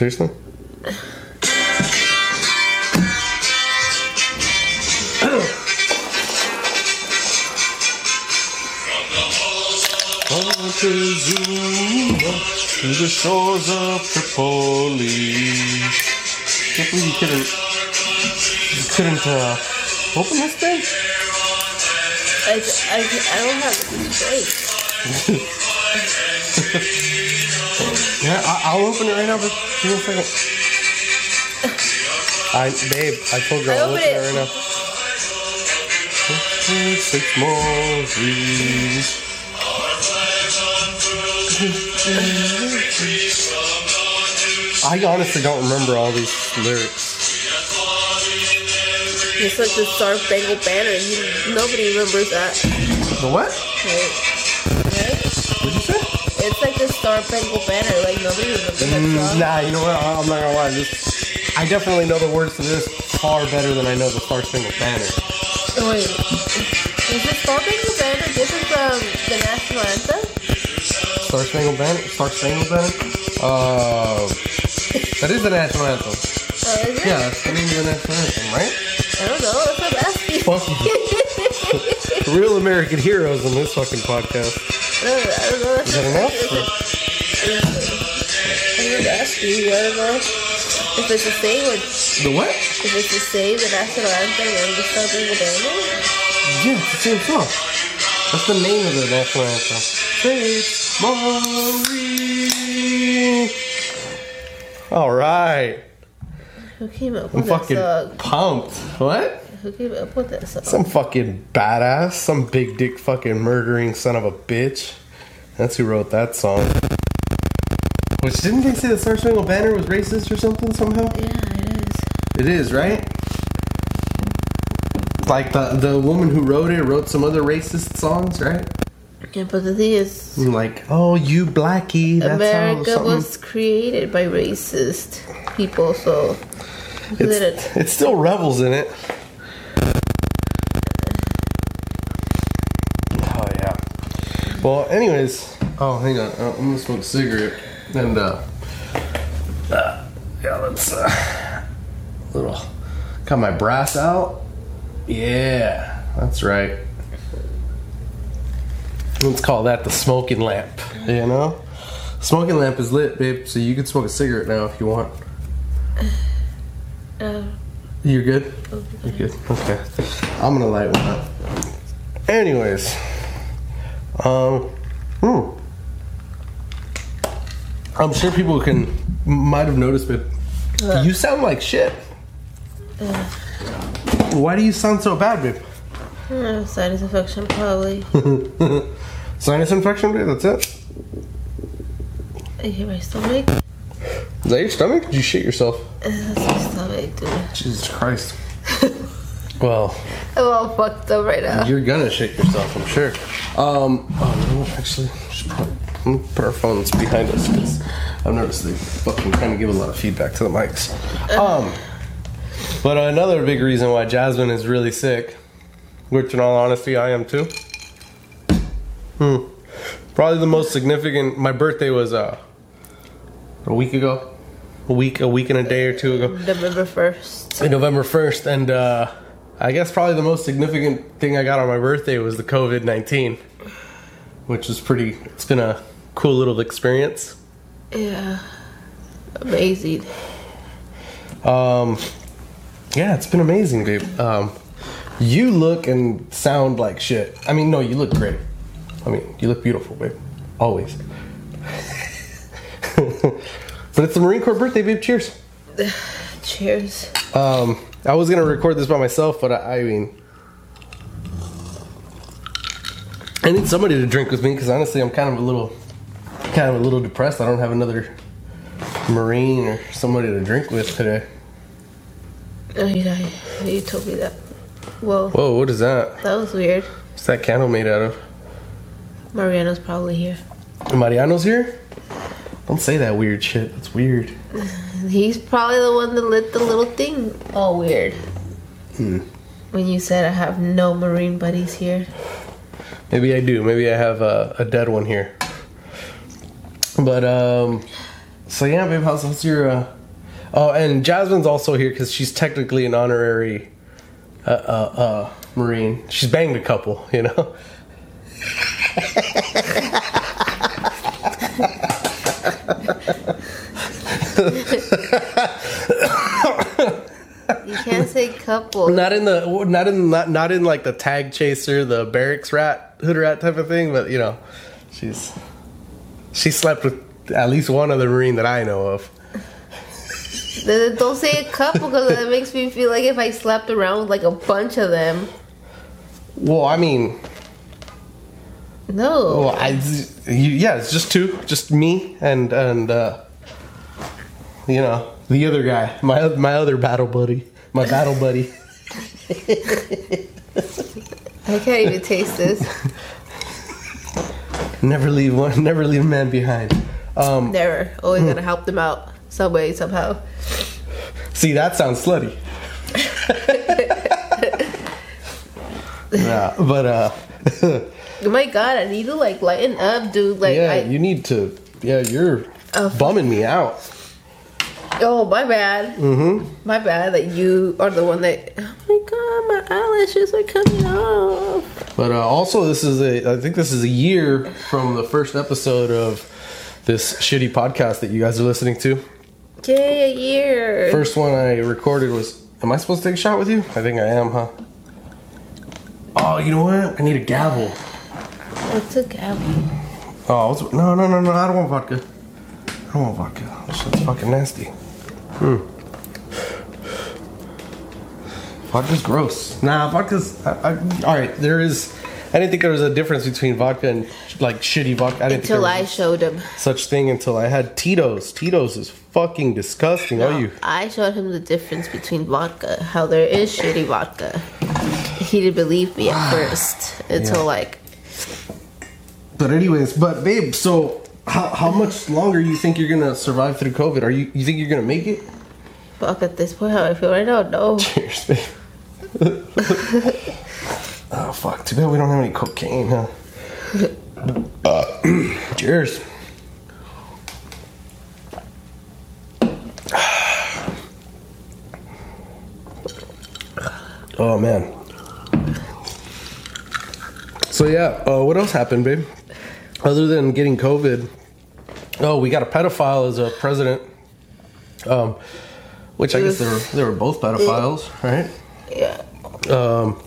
Seriously? Montezuma to the shores of Tripoli. Can't believe you couldn't, you couldn't uh, open this thing. I, I, I don't have the space. Yeah, I, I'll open it right now, but give me a second. I, babe, I told you I'll Open it it. right now. Six more trees. I honestly don't remember all these lyrics. It's like the Star Spangled Banner. You, nobody remembers that. The what? Right? What'd you say? It's like the Star Spangled Banner. Like nobody remembers that Mm, song. nah, you know what? I'm not gonna lie. This, I definitely know the words to this far better than I know the Star Spangled Banner. Oh, wait. Is the Star Spangled Banner different from the national anthem? Star Spangled Banner? Star Spangled Banner? Uh, that is the national anthem. Oh, is it? Yeah, that's the name of the national anthem, right? I don't know. That's what I'm asking. Fuck you. Real American heroes on this fucking podcast. I don't, know. Is that enough? I'm gonna ask you. I don't if it's the same or The what? If it's the same, the national anthem and the Star Spangled Banner. Yeah, it's the same song. That's the name of the national anthem. Faith Marie. All right. Who came up with I'm fucking song? pumped. What? Who came up with that song? Some fucking badass, some big dick fucking murdering son of a bitch. That's who wrote that song. Which didn't they say the Star Spangled Banner was racist or something somehow? yeah, it is. It is, right? Like the the woman who wrote it wrote some other racist songs, right? Yeah, but the thing is, Like, oh, you blackie. That's America was created by racist people, so It's, it. it still revels in it. Oh yeah. Well, anyways. Oh, hang on. Oh, I'm gonna smoke a cigarette and uh, uh yeah, let's uh, little got my brass out. Yeah, that's right. Let's call that the smoking lamp. You know, smoking lamp is lit, babe. So you can smoke a cigarette now if you want. Uh, You're good? You're good. Okay. I'm gonna light one up. Anyways. Um hmm. I'm sure people can might have noticed but you sound like shit. Why do you sound so bad, babe? uh, sinus infection, probably. Sinus infection, babe, that's it? I hear my stomach. Is that your stomach? Did you shit yourself? That's my stomach, dude. Jesus Christ. Well, I'm all fucked up right now. You're gonna shit yourself, I'm sure. Um, oh, you know what, actually, we probably I'm gonna put our phones behind us because I've noticed they fucking kind of give a lot of feedback to the mics. Um, but another big reason why Jasmine is really sick, which in all honesty I am too. Hmm. Probably the most significant. My birthday was uh, a week ago, a week, a week and a day or two ago. November 1st. November 1st, and uh, I guess probably the most significant thing I got on my birthday was the COVID 19, which was pretty, it's been a cool little experience. Yeah. Amazing. Um, yeah, it's been amazing, babe. Um, you look and sound like shit. I mean, no, you look great. I mean, you look beautiful, babe. Always. but it's the Marine Corps birthday, babe. Cheers. Cheers. Um, I was gonna record this by myself, but I, I mean, I need somebody to drink with me because honestly, I'm kind of a little, kind of a little depressed. I don't have another Marine or somebody to drink with today. Oh, yeah, you told me that. Whoa, Whoa, what is that? that was weird. What's that candle made out of? Mariano's probably here. Mariano's here? Don't say that weird shit. That's weird. He's probably the one that lit the little thing all weird. Hmm. When you said I have no marine buddies here. Maybe I do. Maybe I have a, a dead one here. But um, So yeah, babe, how's, how's your? Uh... Oh, and Jasmine's also here because she's technically an honorary uh, uh, uh, Marine. She's banged a couple, you know. You can't say couple. Not in the not in not, not in like the tag chaser, the barracks rat, hood rat type of thing, but you know, she's she slept with at least one other Marine that I know of. Don't say a couple because that makes me feel like if I slept around with like a bunch of them. Well, I mean, No. well, I you, yeah, it's just two, just me and and uh, you know the other guy, my my other battle buddy, my battle buddy. I can't even taste this. Never leave one, never leave a man behind. Um, Never. Always gonna help them out some way, somehow. See, that sounds slutty. yeah, but uh, Oh my god, I need to like lighten up, dude. Like, yeah, I, you need to. Yeah, you're Oh, bumming me out. oh my bad. Mm-hmm. My bad that you are the one that. Oh my god, my eyelashes are coming off. But uh, also, this is a. I think this is a year from the first episode of this shitty podcast that you guys are listening to. Yay, a year. First one I recorded was. Am I supposed to take a shot with you? I think I am, huh? Oh, you know what? I need a gavel. What's a gavel? Oh, I no, no, no, no! I don't want vodka. I don't want vodka. This shit's fucking nasty. Hmm. Vodka's gross. Nah, vodka's. I, I, all right, there is. I didn't think there was a difference between vodka and like shitty vodka. I didn't Until think I showed him. such thing until I had Tito's. Tito's is fucking disgusting. Oh, you. I showed him the difference between vodka, how there is shitty vodka. He didn't believe me at first until Yeah. like But anyways, but babe, so how, how much longer you think you're gonna survive through COVID? Are you you think you're gonna make it? fuck at this point how I feel right now. No. Cheers, babe. oh fuck! Too bad we don't have any cocaine, huh? Uh, cheers. Oh man. So yeah, uh, what else happened, babe? Other than getting COVID, oh, we got a pedophile as a president. Um, which I guess they were they were both pedophiles, right? Yeah. Um,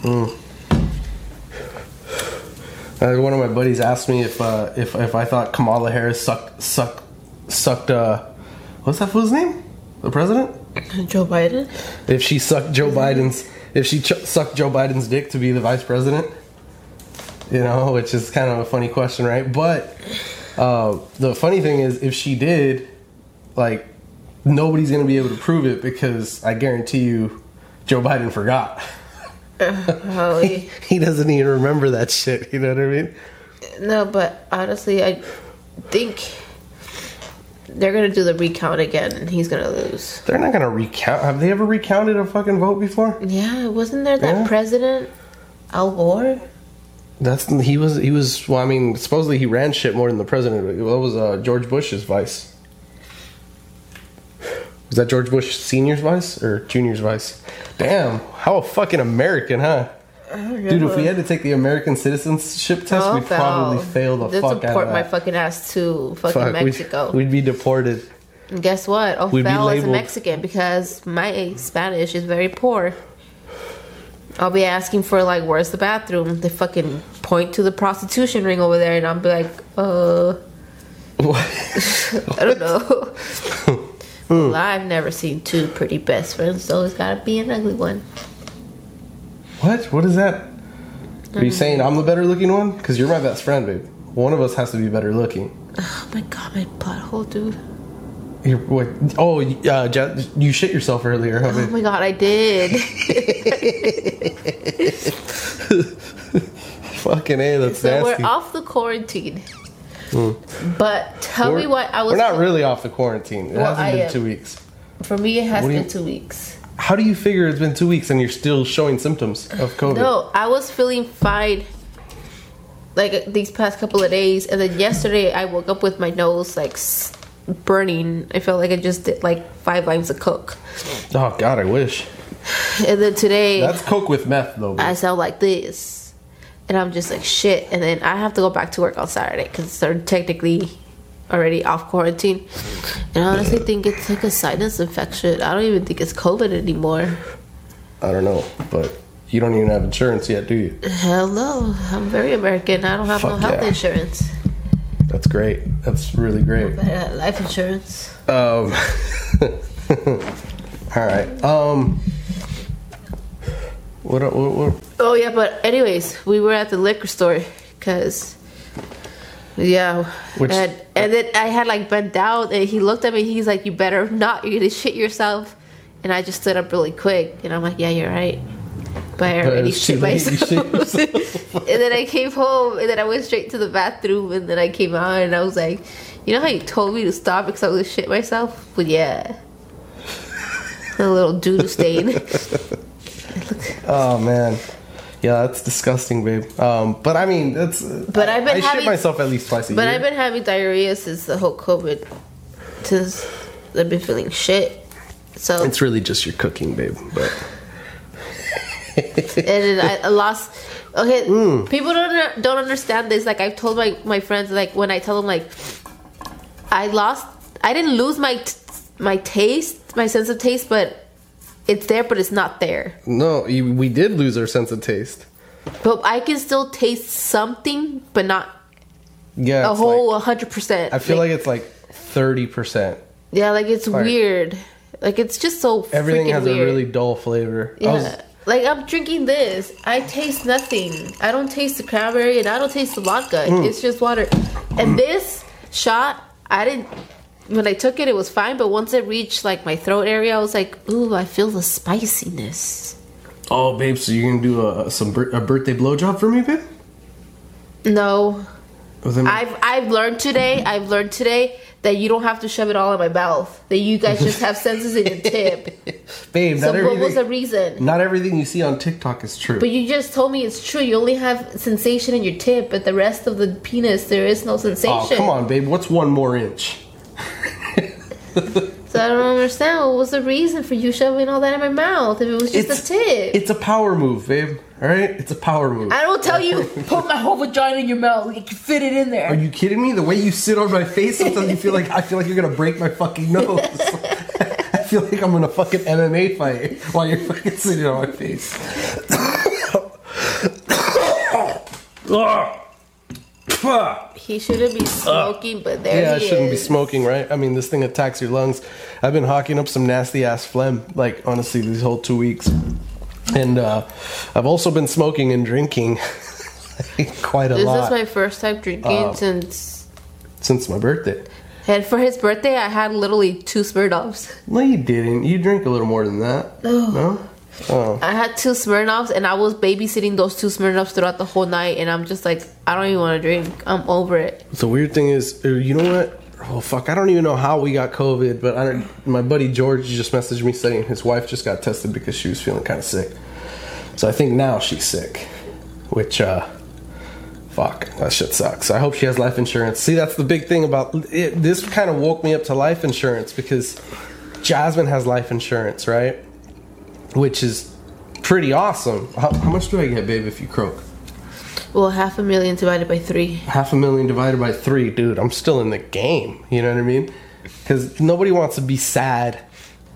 mm. Uh, one of my buddies asked me if uh, if if I thought Kamala Harris sucked sucked sucked uh, what's that fool's name? The president? Joe Biden. If she sucked Joe Biden's if she ch- sucked Joe Biden's dick to be the vice president, you know, which is kind of a funny question, right? But uh, the funny thing is, if she did, like, nobody's gonna be able to prove it because I guarantee you, Joe Biden forgot. Holy. he doesn't even remember that shit. You know what I mean? no, but honestly, I think they're gonna do the recount again, and he's gonna lose. They're not gonna recount. Have they ever recounted a fucking vote before? Yeah, wasn't there that Yeah. president Al Gore? That's he was he was. Well, I mean, supposedly he ran shit more than the president. That was uh, George Bush's vice. Was that George Bush Senior's vice or Junior's vice? Damn, how a fucking American, huh? Dude, if we had to take the American citizenship test, Oh, we'd probably fail the They'd fuck out deport of my fucking ass to fucking Fuck, we'd- Mexico. We'd, be deported. And guess what? We'd be as a Mexican because my Spanish is very poor. I'll be asking for like, where's the bathroom? They fucking point to the prostitution ring over there, and I'll be like, uh, what? I don't know. well, I've never seen two pretty best friends, so it's gotta be an ugly one. What? What is that? Are you saying I'm the better looking one? Because you're my best friend, babe. One of us has to be better looking. Oh my god, my butthole, dude. You're, what? Oh, uh, Ja- you shit yourself earlier, huh, Oh my god, I did. Fucking a, that's so nasty. we're off the quarantine. But tell me We're- what I was. We're not really off the quarantine. It Well, hasn't I been am. two weeks. For me, it has What do you- been two weeks. How do you figure it's been two weeks and you're still showing symptoms of COVID? No, I was feeling fine. like these past couple of days, and then yesterday I woke up with my nose like burning. I felt like I just did like five lines of coke, Oh God, I wish. and then today That's coke with meth, though. I sound like this, and I'm just like shit. And then I have to go back to work on Saturday because they're technically already off quarantine. And I honestly think it's like a sinus infection. I don't even think it's COVID anymore. I don't know, but you don't even have insurance yet, do you? Hell no, I'm very American. I don't have no health yeah. insurance. That's great. That's really great. I life insurance. Um. all right. Um. What? What? what Oh yeah, but anyways, we were at the liquor store because yeah, Which- and and then I had like bent down and he looked at me. He's like, "You better not. You're gonna shit yourself." And I just stood up really quick, and I'm like, "Yeah, you're right." But I already shit myself. and then I came home, and then I went straight to the bathroom, and then I came out, and I was like, "You know how you told me to stop because I was gonna shit myself?" But yeah, a little doo stain. oh man. Yeah, that's disgusting, babe. Um, but I mean, that's. But I've been I having- shit myself at least twice a But year. But I've been having diarrhea since the whole COVID. Since I've been feeling shit. So It's really just your cooking, babe. But and I lost. Okay, Mm. people don't don't understand this. Like I've told my my friends, like when I tell them like I lost, I didn't lose my t- my taste, my sense of taste, but it's there, but it's not there. no, you, we did lose our sense of taste. But I can still taste something, but not Yeah, a whole like- hundred percent. I feel like it's like thirty percent. yeah, like it's like- weird. Like it's just so Everything has weird. a really dull flavor. I Yeah. Like I'm drinking this. I taste nothing. I don't taste the cranberry and I don't taste the vodka. Mm. It's just water. And this shot, I didn't when I took it it was fine, but once it reached like my throat area, I was like, "Ooh, I feel the spiciness." oh, babe, so you're gonna do a some a birthday blowjob for me, babe? No. Him- I've I've learned today, I've learned today that you don't have to shove it all in my mouth. That you guys just have senses in your tip. babe, So what was the reason? not everything you see on TikTok is true. But you just told me it's true. You only have sensation in your tip, but the rest of the penis there is no sensation. oh, come on, babe. What's one more inch? So I don't understand. What was the reason for you shoving all that in my mouth if it was just a tip? It's a power move, babe. All right, it's a power move. I don't tell you put my whole vagina in your mouth. You can fit it in there. Are you kidding me? The way you sit on my face sometimes you feel like I feel like you're gonna break my fucking nose. I feel like I'm in a fucking MMA fight while you're fucking sitting on my face. Fuck. he shouldn't be smoking, but there Yeah, I he shouldn't be smoking, right? I mean, this thing attacks your lungs. I've been hawking up some nasty ass phlegm, like honestly, these whole two weeks, and uh, I've also been smoking and drinking quite a This lot is my first time drinking Uh, since. since my birthday. And for his birthday, I had literally two Smirnoffs. No, you didn't. You drink a little more than that. No. Oh. I had two Smirnoffs, and I was babysitting those two Smirnoffs throughout the whole night. And I'm just like, I don't even want to drink. I'm over it. The weird thing is, uh, you know what? Oh fuck! I don't even know how we got COVID, but I don't, my buddy George just messaged me saying his wife just got tested because she was feeling kind of sick. So I think now she's sick, which uh, fuck, that shit sucks. I hope she has life insurance. See, that's the big thing about it. This kind of woke me up to life insurance because Jasmine has life insurance, right? Which is pretty awesome. How, how much do I get, babe, if you croak? Well, half a million divided by three. half a million divided by three, dude, I'm still in the game. You know what I mean? Because nobody wants to be sad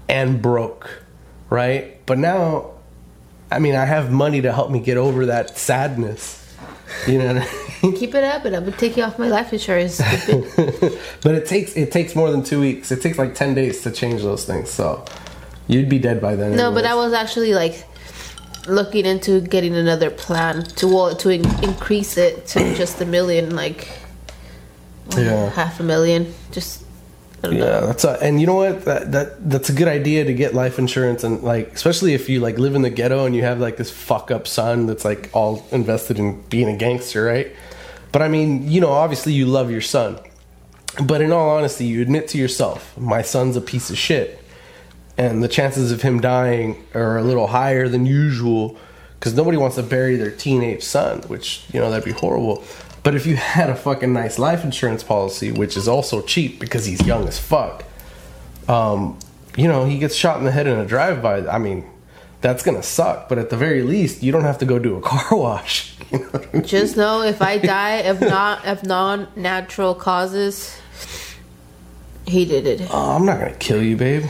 and broke, right? But now, I mean, I have money to help me get over that sadness. You know what I mean? Keep it up, and I'm gonna take you off my life insurance. but it takes it takes more than two weeks. It takes like ten days to change those things. So you'd be dead by then. no, but I was actually like looking into getting another plan to well, to in- increase it to just a million, like Yeah. half a million. Just I don't Yeah, know. that's a, and you know what? That, that that's a good idea to get life insurance and like especially if you like live in the ghetto and you have like this fuck up son that's like all invested in being a gangster, right? But I mean, you know, obviously you love your son. But in all honesty, you admit to yourself, my son's a piece of shit. And the chances of him dying are a little higher than usual because nobody wants to bury their teenage son, which, you know, that'd be horrible. But if you had a fucking nice life insurance policy, which is also cheap because he's young as fuck, um, you know, he gets shot in the head in a drive-by. I mean, that's gonna suck. But at the very least, you don't have to go do a car wash. You know I mean? Just know if I die of not of non natural causes, he did it. Oh, I'm not gonna kill you, babe.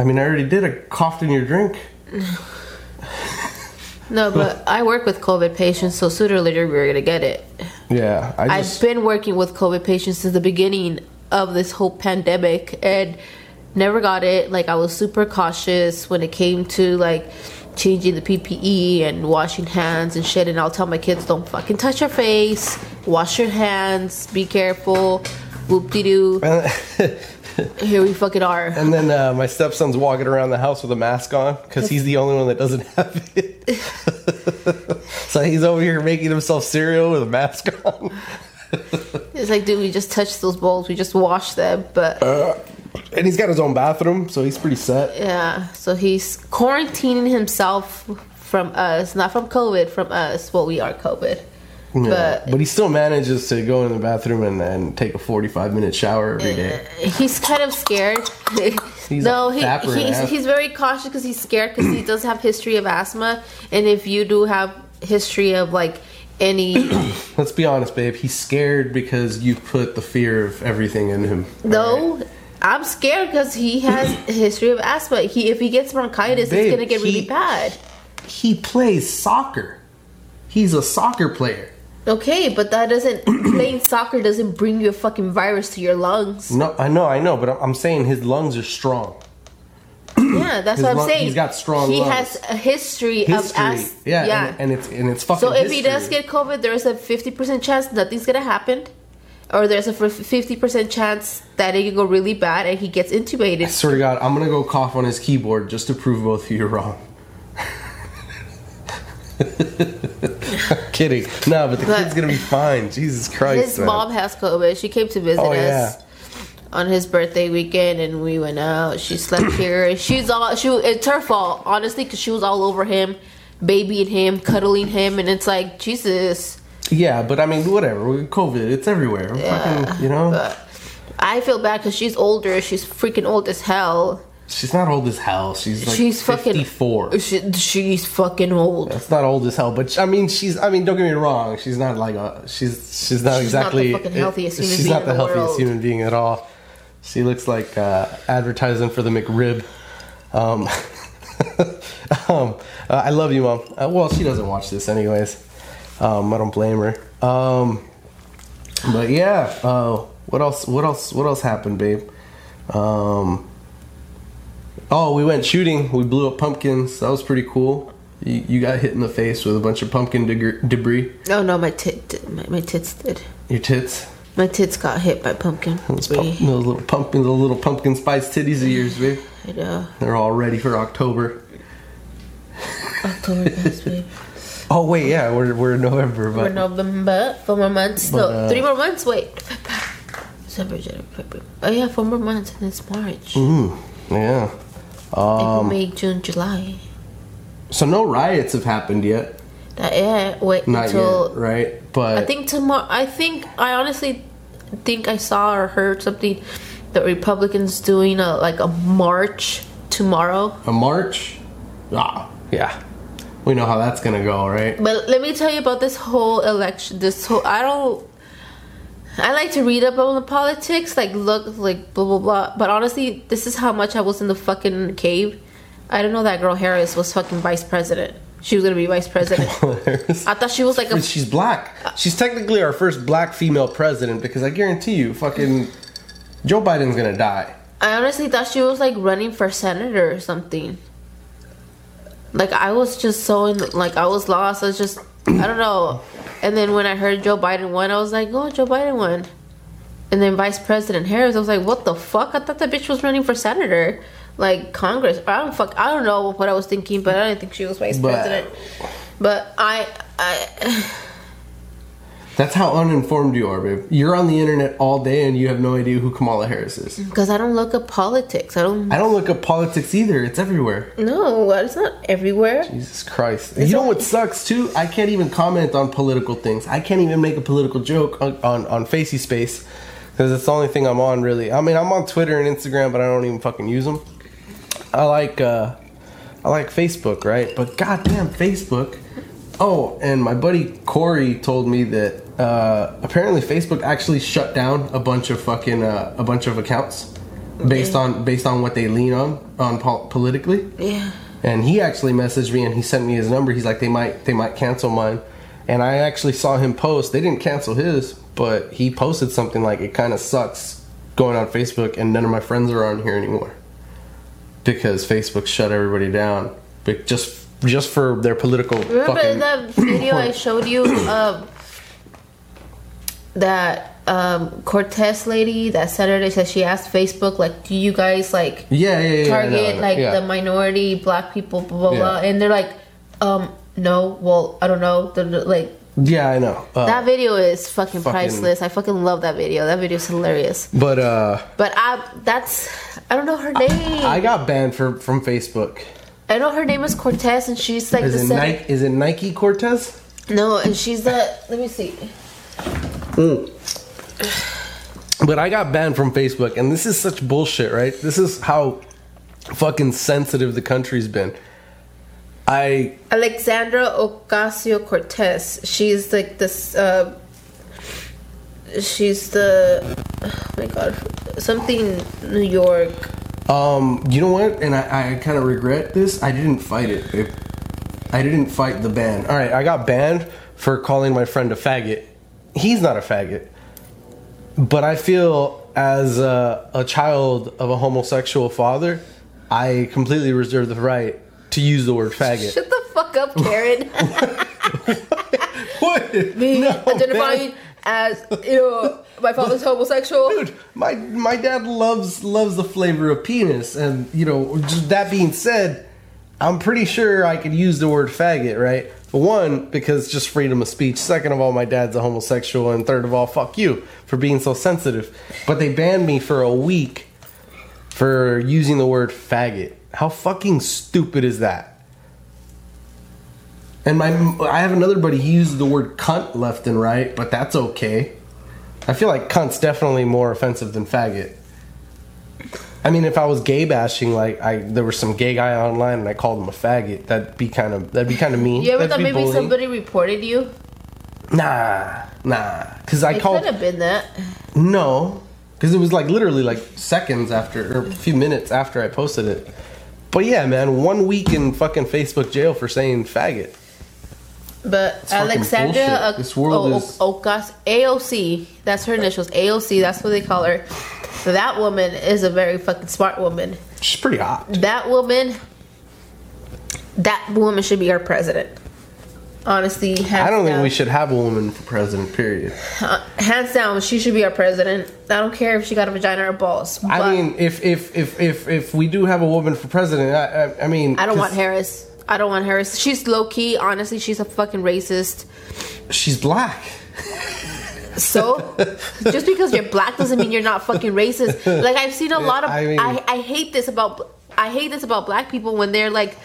I mean, I already did. I coughed in your drink. No, but I work with COVID patients, so sooner or later we're gonna get it. Yeah, I I've been working with COVID patients since the beginning of this whole pandemic and never got it. Like I was super cautious when it came to like changing the PPE and washing hands and shit. And I'll tell my kids, don't fucking touch your face, wash your hands, be careful. Whoop de doo. Here we fucking are. And then uh, my stepson's walking around the house with a mask on because he's the only one that doesn't have it. so he's over here making himself cereal with a mask on. It's like, dude, we just touched those bowls, we just washed them, but. And he's got his own bathroom, so he's pretty set. Yeah, so he's quarantining himself from us, not from COVID, from us. Well, we are COVID. Yeah. But- But, he still manages to go in the bathroom and, and take a 45 minute shower every day. Uh, he's kind of scared. He's no, he, he's, he's very cautious because he's scared because he does have history of asthma. And if you do have history of like any, Let's be honest, babe. He's scared because you put the fear of everything in him. no, I'm scared because he has a history of asthma. He if he gets bronchitis, Babe, it's gonna get really bad. He plays soccer. He's a soccer player. Okay, but that doesn't playing soccer doesn't bring you a fucking virus to your lungs. No, I know, I know, but I'm- I'm saying his lungs are strong. Yeah, that's His what I'm lung- saying. he's got strong He lungs. has a history, History, of asthma. yeah, yeah. And, and it's and it's fucking. so if he does get COVID, there's a 50% chance nothing's gonna happen, or there's a 50% chance that it can go really bad and he gets I intubated. swear to God, I'm gonna go cough on his keyboard just to prove both of you wrong. kidding. No, but the But- kid's gonna be fine. Jesus Christ. His man. mom has COVID. She came to visit Oh, us yeah. on his birthday weekend, and we went out. She slept here. She's all she. It's her fault, honestly, because she was all over him, babying him, cuddling him, and it's like Jesus. Yeah, but I mean, whatever. COVID, it's everywhere. Fucking, you know, I feel bad because she's older. She's freaking old as hell. She's not old as hell. She's like she's fucking 54. She, she's fucking old. That's not old as hell, but I mean, she's. I mean, don't get me wrong. She's not like a. She's. She's not She's not the exactly. fucking healthiest human she's being not the the healthiest world. human being at all. She looks like uh, advertising for the McRib. Um, um, uh, I love you, mom. Uh, well, she doesn't watch this anyways. Um, I don't blame her. Um, but yeah. Uh, what else? What else? What else happened, babe? Um, oh, we went shooting. We blew up pumpkins. That was pretty cool. You, you got hit in the face with a bunch of pumpkin debris. Oh no, my tit, my, my tits did. Your tits. My tits got hit by pumpkin. Those, pump, those little pumpkin, those little pumpkin spice titties of yours, babe. I know. They're all ready for October. October guys, babe. Oh wait, yeah, we're we're in November, For but November, four more months. But, no, uh, three more months. Wait. December, January, February. Oh yeah, four more months, and it's March. mm, yeah. April, Um, May, June, July. so no riots have happened yet. That, yeah, wait Not until yet, right? But I think tomorrow. I think I honestly think I saw or heard something that Republicans doing a like a march tomorrow. a march. Ah, yeah. We know how that's gonna go, right? But let me tell you about this whole election. This whole I don't. I like to read up on the politics, like look, like blah blah blah. But honestly, this is how much I was in the fucking cave. I don't know that girl Harris was fucking vice president. She was gonna be vice president. I thought she was like a. She's black. She's technically our first black female president because I guarantee you, fucking Joe Biden's gonna die. I honestly thought she was like running for senator or something. Like I was just so in, like I was lost. I was just I don't know. And then when I heard Joe Biden won, I was like, oh, Joe Biden won. And then Vice President Harris, I was like, what the fuck? I thought that bitch was running for senator, like Congress. I don't fuck. I don't know what I was thinking, but I didn't think she was vice But- president. But I, I, That's how uninformed you are, babe. You're on the internet all day and you have no idea who Kamala Harris is. Because I don't look at politics. I don't. I don't look up politics either. It's everywhere. No, it's not everywhere. Jesus Christ. you know what sucks too? I can't even comment on political things. I can't even make a political joke on, on, on Facey Space because it's the only thing I'm on really. I mean, I'm on Twitter and Instagram, but I don't even fucking use them. I like uh, I like Facebook, right? But goddamn Facebook. Oh, and my buddy Corey told me that uh, apparently Facebook actually shut down a bunch of fucking uh, a bunch of accounts based on based on what they lean on on pol- politically. Yeah. And he actually messaged me and he sent me his number. He's like, they might they might cancel mine. And I actually saw him post. They didn't cancel his, but he posted something like it kind of sucks going on Facebook and none of my friends are on here anymore because Facebook shut everybody down. But just just for their political Remember fucking that video I showed you? Um, that um, Cortez lady that Saturday said she asked Facebook like, "Do you guys like yeah yeah yeah target I know, like yeah. the minority black people?" Blah blah blah. And they're like, "Um, no. Well, I don't know." They're like. yeah I know. Uh, That video is fucking, fucking- priceless. I fucking love that video. That video is hilarious. but uh, But I, that's, I don't know her name. I got banned for from Facebook. I know her name is Cortez, and she's like Is the it sen- Nike? Is it Nike Cortez? No, and she's the. Let me see. But I got banned from Facebook, and this is such bullshit, right? This is how fucking sensitive the country's been. I Alexandra Ocasio Cortez. She's like this. Uh, she's the. Oh my god, something New York. um, you know what? And I, I kind of regret this. I didn't fight it. babe. I didn't fight the ban. All right, I got banned for calling my friend a faggot. He's not a faggot, but I feel as a, a child of a homosexual father, I completely reserve the right to use the word faggot. Shut the fuck up, Karen. what? Me No, identifying man. as you know my father's homosexual. Dude, my my dad loves loves the flavor of penis, and you know. That being said, I'm pretty sure I could use the word faggot, right? One, because just freedom of speech. Second of all, my dad's a homosexual, and third of all, fuck you for being so sensitive. But they banned me for a week for using the word faggot. How fucking stupid is that? And my, I have another buddy. He the word cunt left and right, but that's okay. I feel like cunt's definitely more offensive than faggot. I mean, if I was gay bashing, like I, there was some gay guy online and I called him a faggot, that'd be kind of that'd be kind of mean. You ever That'd thought maybe bullying. somebody reported you? Nah, nah, because I It called could have been that. no, because it was like literally like seconds after or a few minutes after I posted it. But yeah, man, one week in fucking Facebook jail for saying faggot. But fucking Alexandra world O- O- Ocas- AOC, that's her initials. AOC, that's what they call her. That woman is a very fucking smart woman. She's pretty hot. That woman, that woman should be our president. Honestly, hands I don't think we should have a woman for president. Period. Uh, hands down, she should be our president. I don't care if she got a vagina or balls. I mean, if if if if if we do have a woman for president, I I, I mean, I don't want Harris. I don't want Harris. She's low key. Honestly, she's a fucking racist. She's black. So, just because you're black doesn't mean you're not fucking racist. Like I've seen a lot of. I I, mean- I, hate this about. I hate this about black people when they're like,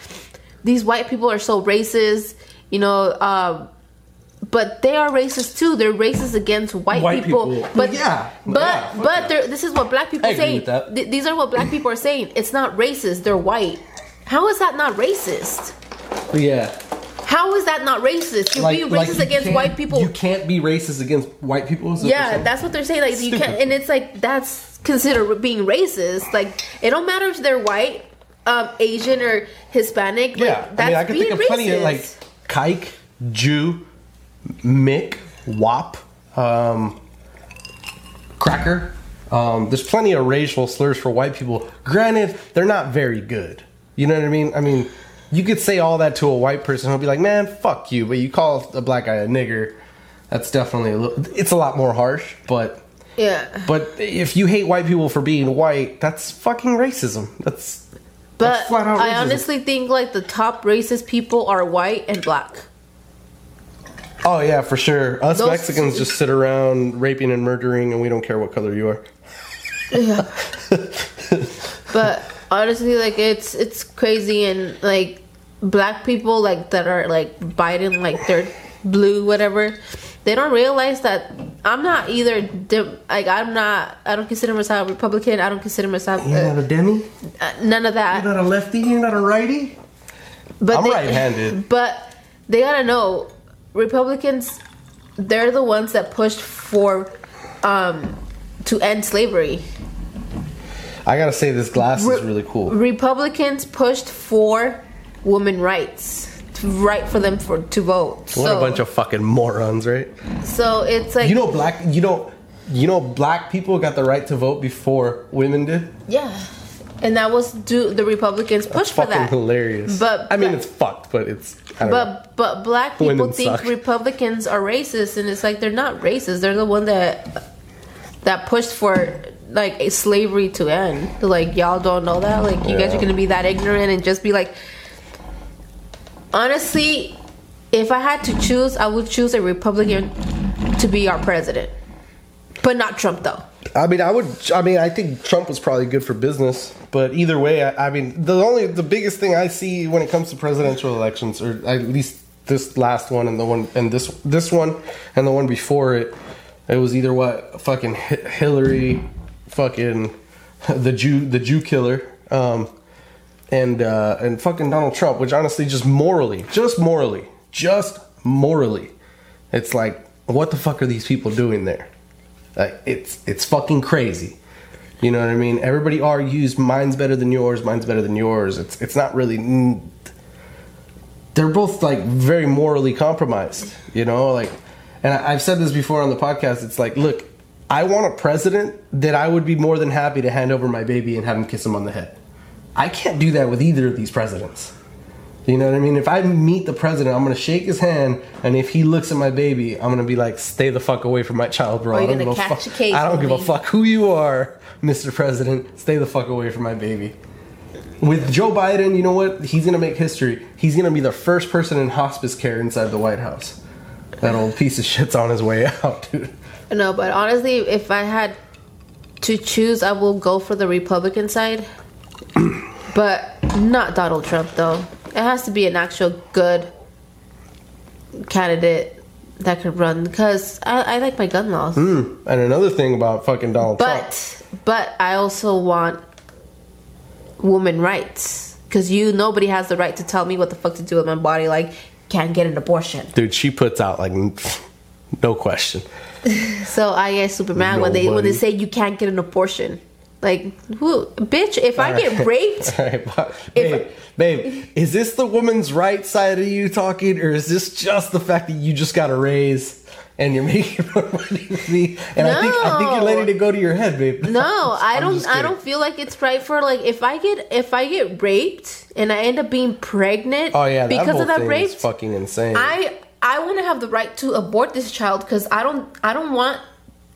these white people are so racist. You know, um, but they are racist too. They're racist against white, White people. people. But Yeah. but Yeah, but yeah. this is what black people say. Th- these are what black people are saying. It's not racist. They're white. How is that not racist? Yeah. How is that not racist? You're being racist you against white people. You can't be racist against white people. Yeah, that's what they're saying. Like you can't, and it's like that's considered being racist. Like it don't matter if they're white, um, Asian, or Hispanic. Like, yeah. that's I mean, I being think of plenty of like kike, Jew, Mick, Wop, um, Cracker. Um, there's plenty of racial slurs for white people. Granted, they're not very good. You know what I mean? I mean, you could say all that to a white person who'll be like, "Man, fuck you," but you call a black guy a nigger. That's definitely a little. It's a lot more harsh, but Yeah, But if you hate white people for being white, that's fucking racism. That's but That's I racism. honestly think like the top racist people are white and black. Oh yeah, for sure. Us Those- Mexicans just sit around raping and murdering, and we don't care what color you are. Yeah. but honestly, like it's it's crazy and like black people like that are like Biden, like they're blue, whatever. They don't realize that I'm not either. Dem- like I'm not. I don't consider myself a Republican. I don't consider myself You're not a demi. uh, none of that. You're not a lefty. You're not a righty. But I'm they, right-handed. But they gotta know, Republicans, they're the ones that pushed for um, to end slavery. I gotta say, this glass is really cool. Republicans pushed for women rights, right for them for to vote. What so, a bunch of fucking morons, right? so it's like You know, black. You know, you know, black people got the right to vote before women did. yeah, and that was do the Republicans pushed for fucking that. hilarious. But I mean, but- it's fucked, but it's. I don't know. But but black people Women think suck. Republicans are racist, and it's like they're not racist. They're the one that that pushed for like a slavery to end. Like y'all don't know that. Like you guys are gonna be that ignorant and just be like. Honestly, if I had to choose, I would choose a Republican to be our president, but not Trump though. I mean, I would. I mean, I think Trump was probably good for business, but either way, I, I mean, the only the biggest thing I see when it comes to presidential elections, or at least this last one and the one and this this one and the one before it, it was either what fucking Hillary, fucking the Jew the Jew killer, um, and uh, and fucking Donald Trump, which honestly, just morally, just morally, just morally, it's like, what the fuck are these people doing there? Like it's it's fucking crazy. You know what I mean? Everybody argues mine's better than yours, mine's better than yours. It's it's not really. They're both like very morally compromised. You know, like, and I've said this before on the podcast. It's like, look, I want a president that I would be more than happy to hand over my baby and have him kiss him on the head. I can't do that with either of these presidents. You know what I mean? If I meet the president, I'm gonna shake his hand, and if he looks at my baby, I'm gonna be like, "Stay the fuck away from my child, bro." Or I don't gonna give a fuck. a case, I don't give a fuck who you are, Mr. President. Stay the fuck away from my baby. With Joe Biden, you know what? He's gonna make history. He's gonna be the first person in hospice care inside the White House. That old piece of shit's on his way out, dude. No, but honestly, if I had to choose, I will go for the Republican side. But not Donald Trump, though. It has to be an actual good candidate that could run because I, I like my gun laws. Hmm. And another thing about fucking Donald Trump. But but I also want woman rights because you nobody has the right to tell me what the fuck to do with my body. Like can't get an abortion. Dude, she puts out like no question. So I get super mad when they when they say you can't get an abortion. Like, who, bitch? If I get raped, All right, babe, babe, is this the woman's right side of you talking, or is this just the fact that you just got a raise and you're making more money than me? And I think I think you're No. letting it go to your head, babe. no, I I'm don't. I don't feel like it's right for like if I get if I get raped and I end up being pregnant. Oh yeah, because of that rape. fucking insane. I I want to have the right to abort this child because I don't I don't want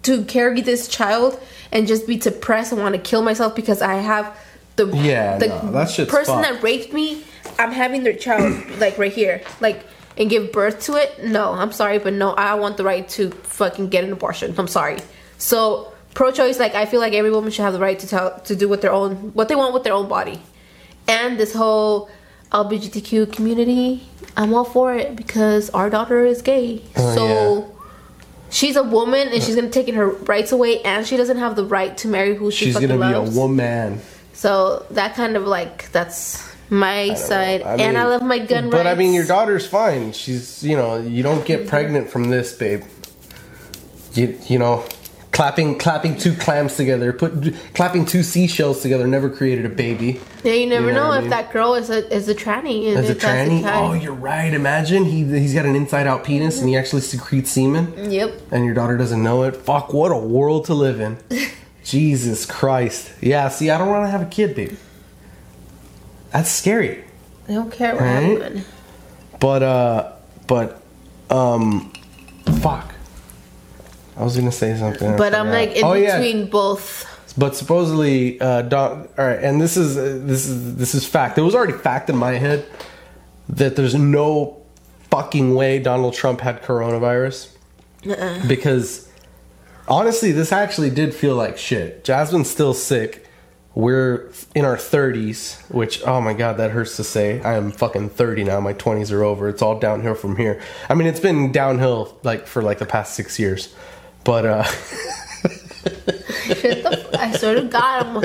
to carry this child and just be depressed and want to kill myself because I have the Yeah, the no, that person fucked. that raped me. I'm having their child like right here like and give birth to it. No, I'm sorry, but no, I want the right to fucking get an abortion. I'm sorry. So pro-choice, like I feel like every woman should have the right to tell to do with their own what they want with their own body, and this whole LGBTQ community, I'm all for it because our daughter is gay. Oh, so she's a woman and she's gonna take her rights away, and she doesn't have the right to marry who she She's fucking gonna be loves. a woman. So that kind of like that's my side, I and I love my gun But I mean, your daughter's fine. She's, you know, you don't get mm-hmm. pregnant from this, babe. You, you know, clapping, clapping two clams together, put clapping two seashells together, never created a baby. Yeah, you never You know know, what I if mean? that girl is a is a tranny. As a tranny, oh, you're right. Imagine he he's got an inside out penis and he actually secretes semen, Yep. and your daughter doesn't know it. Fuck, what a world to live in. Jesus Christ. Yeah. See, I don't want to have a kid, baby. That's scary. I don't care what Right? happened. But uh but um fuck. I was gonna say something. But I'm like in Oh, yeah. between both. But supposedly, uh, Don. All right, and this is uh, this is this is fact. It was already fact in my head that there's no fucking way Donald Trump had coronavirus. Because honestly, this actually did feel like shit. Jasmine's still sick. We're in our 30s, which, oh my god, that hurts to say. I am fucking 30 now. My 20s are over. It's all downhill from here. I mean, it's been downhill like for like the past six years. But, uh, Shit the f- I swear to God, I'm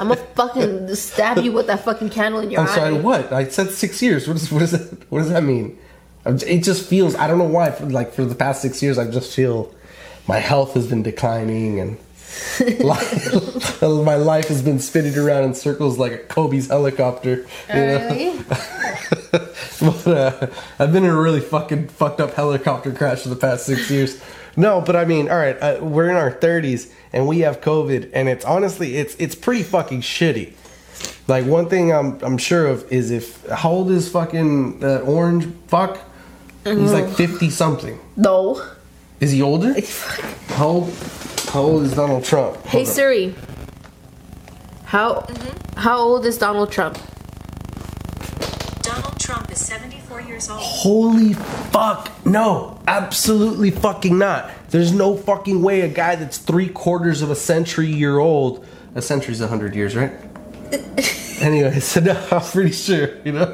I'm gonna fucking stab you with that fucking candle in your I'm eye. sorry, what? I said six years. What, is, what, is that, what does that mean? I'm- It just feels, I don't know why, for, like for the past six years, I just feel my health has been declining and life, my life has been spinning around in circles like a Kobe's helicopter. You know? Really? but uh, I've been in a really fucking fucked up helicopter crash for the past six years. No, but I mean, all right, uh, we're in our 30s and we have COVID, and it's honestly, it's it's pretty fucking shitty. Like one thing I'm I'm sure of is if how old is fucking that orange fuck? He's like mm-hmm. 50 something. No. Is he older? How old? How old is Donald Trump? Hey Hold up. Siri. How mm-hmm. how old is Donald Trump? Donald Trump is 74 years old. Holy fuck. No, absolutely fucking not. There's no fucking way a guy that's three quarters of a century year old, a century's a hundred years, right? anyway, so no, I'm pretty sure, you know?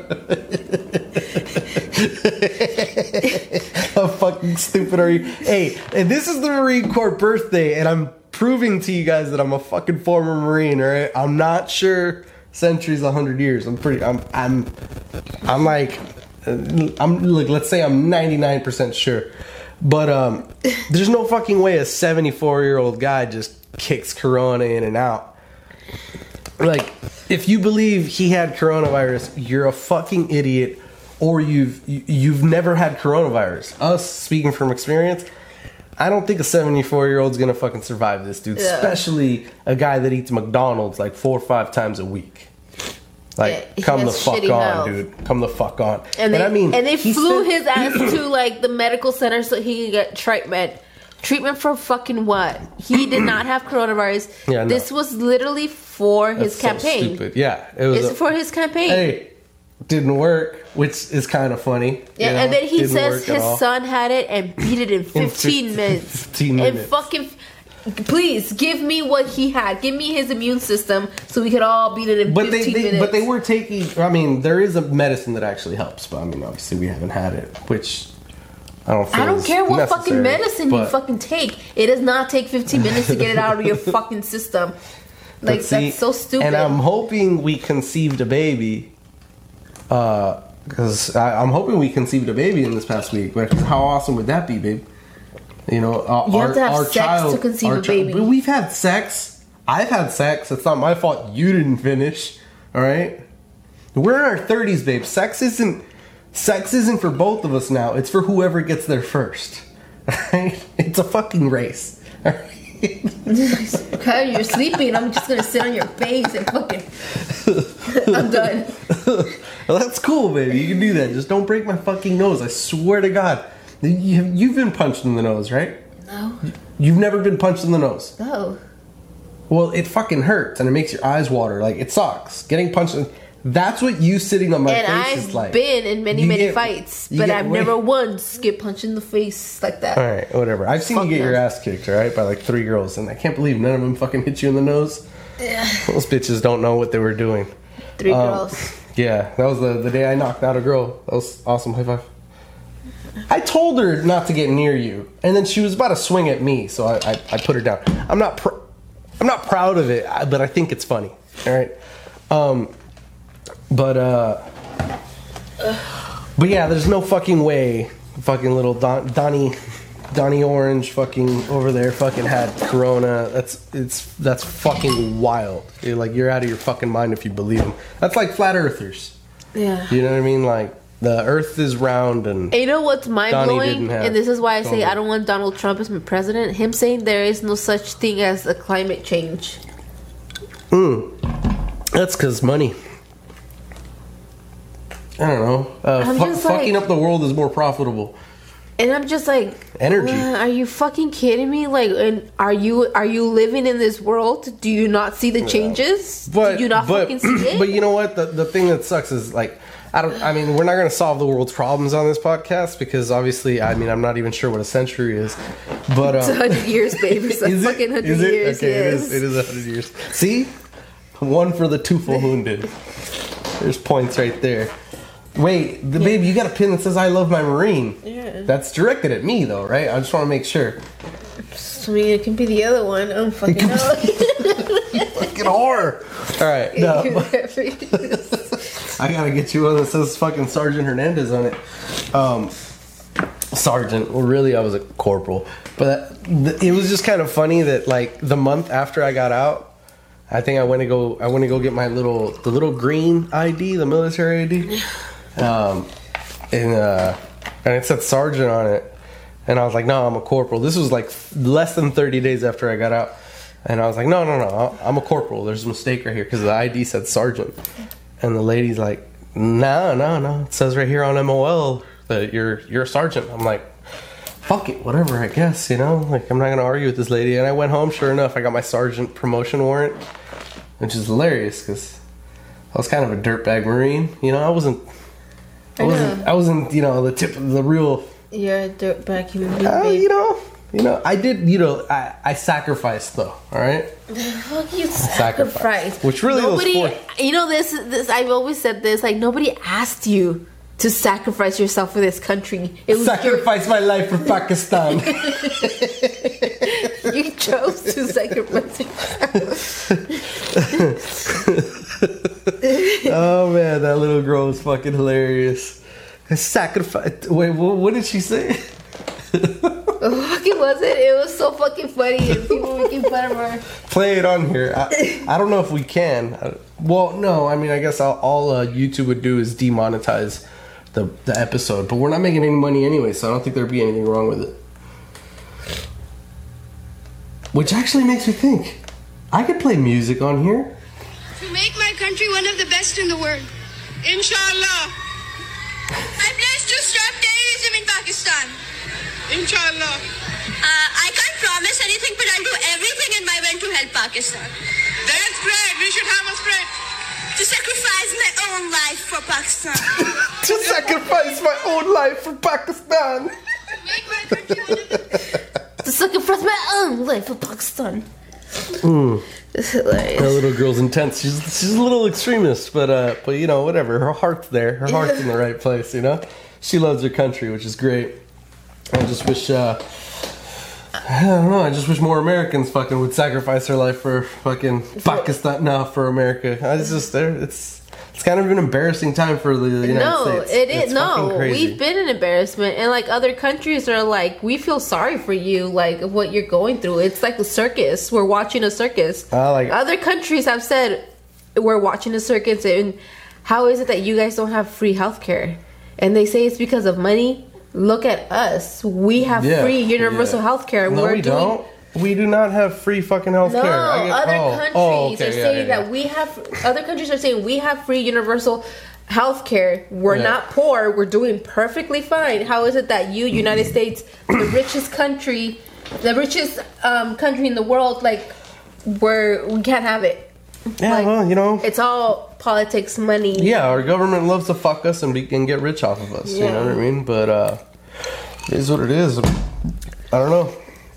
How fucking stupid are you? Hey, and this is the Marine Corps birthday, and I'm proving to you guys that I'm a fucking former Marine, alright? I'm not sure century's a hundred years. I'm pretty, I'm, I'm, I'm like, I'm like, Let's say I'm 99 percent sure, but um, there's no fucking way a 74 year old guy just kicks Corona in and out. Like, if you believe he had coronavirus, you're a fucking idiot, or you've you- you've never had coronavirus. Us speaking from experience. I don't think a 74 year old's gonna fucking survive this, dude. Yeah. Especially a guy that eats McDonald's like four or five times a week. Like, Yeah, come the fuck on, health. dude. Come the fuck on. And they I mean, and they flew spent- his ass to like the medical center so he could get treatment. Treatment for fucking what? He did not have coronavirus. Yeah, no. This was literally for his That's so campaign. stupid. Yeah, it was. it's a- for his campaign. hey, didn't work, which is kind of funny. Yeah, you know? and then he Didn't says his son had it and beat it in 15 15 minutes. 15 And minutes. fucking, please give me what he had. Give me his immune system so we could all beat it in But 15 they, they minutes. but they were taking. I mean, there is a medicine that actually helps, but I mean, obviously we haven't had it, which I don't. I don't care what fucking medicine you fucking take. It does not take 15 minutes to get it out of your fucking system. Like see, that's so stupid. And I'm hoping we conceived a baby. Uh, because I'm hoping we conceived a baby in this past week. But how awesome would that be, babe? You know, uh, You have our, to have our sex child to conceive our a chi- baby. but we've had sex. I've had sex. It's not my fault. You didn't finish. All right. We're in our 30s, babe. Sex isn't sex isn't for both of us now. It's for whoever gets there first. Right? It's a fucking race. All right? okay, you're sleeping. I'm just gonna sit on your face and fucking. I'm done. well, that's cool, baby. You can do that. Just don't break my fucking nose. I swear to God. You- You've been punched in the nose, right? No, You've never been punched in the nose. no. Well, it fucking hurts and it makes your eyes water. Like it sucks. Getting punched. In, that's what you sitting on my And face I've is like. been in many, You many get- fights, but I've way- never once get punched in the face like that. All right, whatever. I've seen Fuck you get your ass kicked, all right, by like three girls, and I can't believe none of them fucking hit you in the nose. Yeah. Those bitches don't know what they were doing. Three Um, girls. Yeah, that was the, the day I knocked out a girl. That was awesome. High five. I told her not to get near you, and then she was about to swing at me, so I, I, I put her down. I'm not pr- I'm not proud of it, but I think it's funny. All right, um, but uh, but yeah, there's no fucking way, fucking little Don, Donnie. Donnie Orange fucking over there fucking had corona. That's it's that's fucking wild. You're like you're out of your fucking mind if you believe him. That's like flat earthers. Yeah. You know what I mean? Like the Earth is round, and you know what's mind blowing? And this is why I say COVID. I don't want Donald Trump as my president. Him saying there is no such thing as a climate change. that's because money. I don't know. Uh, fu- just fucking up the world is more profitable. And I'm just like Energy. "Uh, are you fucking kidding me? Like, and are you are you living in this world? Do you not see the changes? But Do you not but, fucking see it? But you know what? The the thing that sucks is like I don't. I mean, we're not going to solve the world's problems on this podcast because obviously, I mean, I'm not even sure what a century is. But It's um, 100 years, baby. It's is fucking it? 100 Is it? years. Okay, yes. it is. It is 100 years. See, one for the two full wounded. There's points right there. Wait, the babe, you got a pin that says "I love my marine." Yeah. That's directed at me, though, right? I just want to make sure. I mean, it can be the other one. I don't fucking. Fucking horror. All right, no. I gotta get you one that says fucking Sergeant Hernandez on it. Um, Sergeant. Well, really, I was a corporal, but th- it was just kind of funny that like the month after I got out, I think I went to go. I went to go get my little the little green ID, the military ID, um, and uh, and it said Sergeant on it, and I was like, no, I'm a corporal. This was like less than 30 days after I got out. And I was like, no, no, no, I'm a corporal. There's a mistake right here because the ID said sergeant. And the lady's like, no, no, no. It says right here on MOL that you're you're a sergeant. I'm like, fuck it, whatever, I guess, you know? Like, I'm not to argue with this lady. And I went home, sure enough, I got my sergeant promotion warrant, which is hilarious because I was kind of a dirtbag Marine. You know, I wasn't. I I wasn't. I wasn't. You know, the tip of the real You're a dirtbag human being, uh, you know, you know, I did. You know, I, I sacrificed though. All right, Fuck you, Sacrifice. Which really was nobody. for- You know this. This I've always said this. Like nobody asked you to sacrifice yourself for this country. It was sacrifice my life for Pakistan. You chose to sacrifice. yourself. oh man, that little girl was fucking hilarious. Sacrifice. Wait, what, what did she say? Fucking was it? It was so fucking funny, and people making fun of her. Play it on here. I, I don't know if we can. Uh, Well, no. I mean, I guess all, all uh, YouTube would do is demonetize the the episode, but we're not making any money anyway, so I don't think there'd be anything wrong with it. Which actually makes me think. I could play music on here. To make my country one of the best in the world. Inshallah. I pledge to stop terrorism in Pakistan. Inshallah. Uh, I can't promise anything, but I'll do everything in my way to help Pakistan. Then spread. We should have a spread. To sacrifice my own life for Pakistan. to sacrifice my own life for Pakistan. make my country one of the To sacrifice my own life for Pakistan. It's hilarious. That little girl's intense. She's she's a little extremist, but uh, but you know whatever. Her heart's there. Her heart's in the right place. You know, she loves her country, which is great. I just wish. Uh, I don't know. I just wish more Americans fucking would sacrifice their life for fucking Pakistan. No, for America. I it's just there. It's it's kind of an embarrassing time for the United no, States. it is It's no. We've been an embarrassment, and like other countries are like, we feel sorry for you, like what you're going through. It's like a circus. We're watching a circus. I like- other countries have said we're watching a circus, and how is it that you guys don't have free healthcare? And they say it's because of money. Look at us. We have Yeah, free universal yeah. healthcare. No, we're we doing don't. We do not have free fucking health care. Get- other oh, countries oh, okay, are yeah, saying that we have. Other countries are saying we have free universal health care. We're not poor. We're doing perfectly fine. How is it that you, United States, the richest country, the richest um, country in the world, like we're we can't have it? Yeah, like, well, you know. It's all politics, money. Yeah, our government loves to fuck us and, be, and get rich off of us. You know what I mean? But uh, it is what it is. I don't know.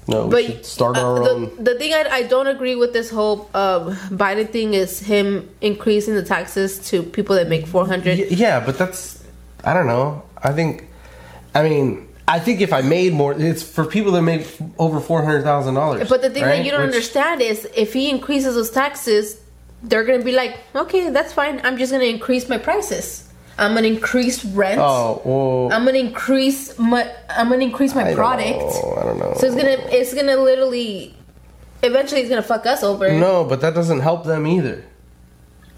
No, we But should start uh, our the, own. the thing I, I don't agree with this whole um, Biden thing is him increasing the taxes to people that make four hundred. Y- Yeah, but that's. I don't know. I think. I mean, I think if I made more, it's for people that make over four hundred thousand dollars. But the thing that you don't understand is if he increases those taxes, they're gonna be like, okay, that's fine. I'm just gonna increase my prices. I'm gonna increase rent. Oh well. I'm gonna increase my. I'm gonna increase my I don't product. know, I don't know. So it's gonna. It's gonna literally. Eventually, it's gonna fuck us over. No, but that doesn't help them either.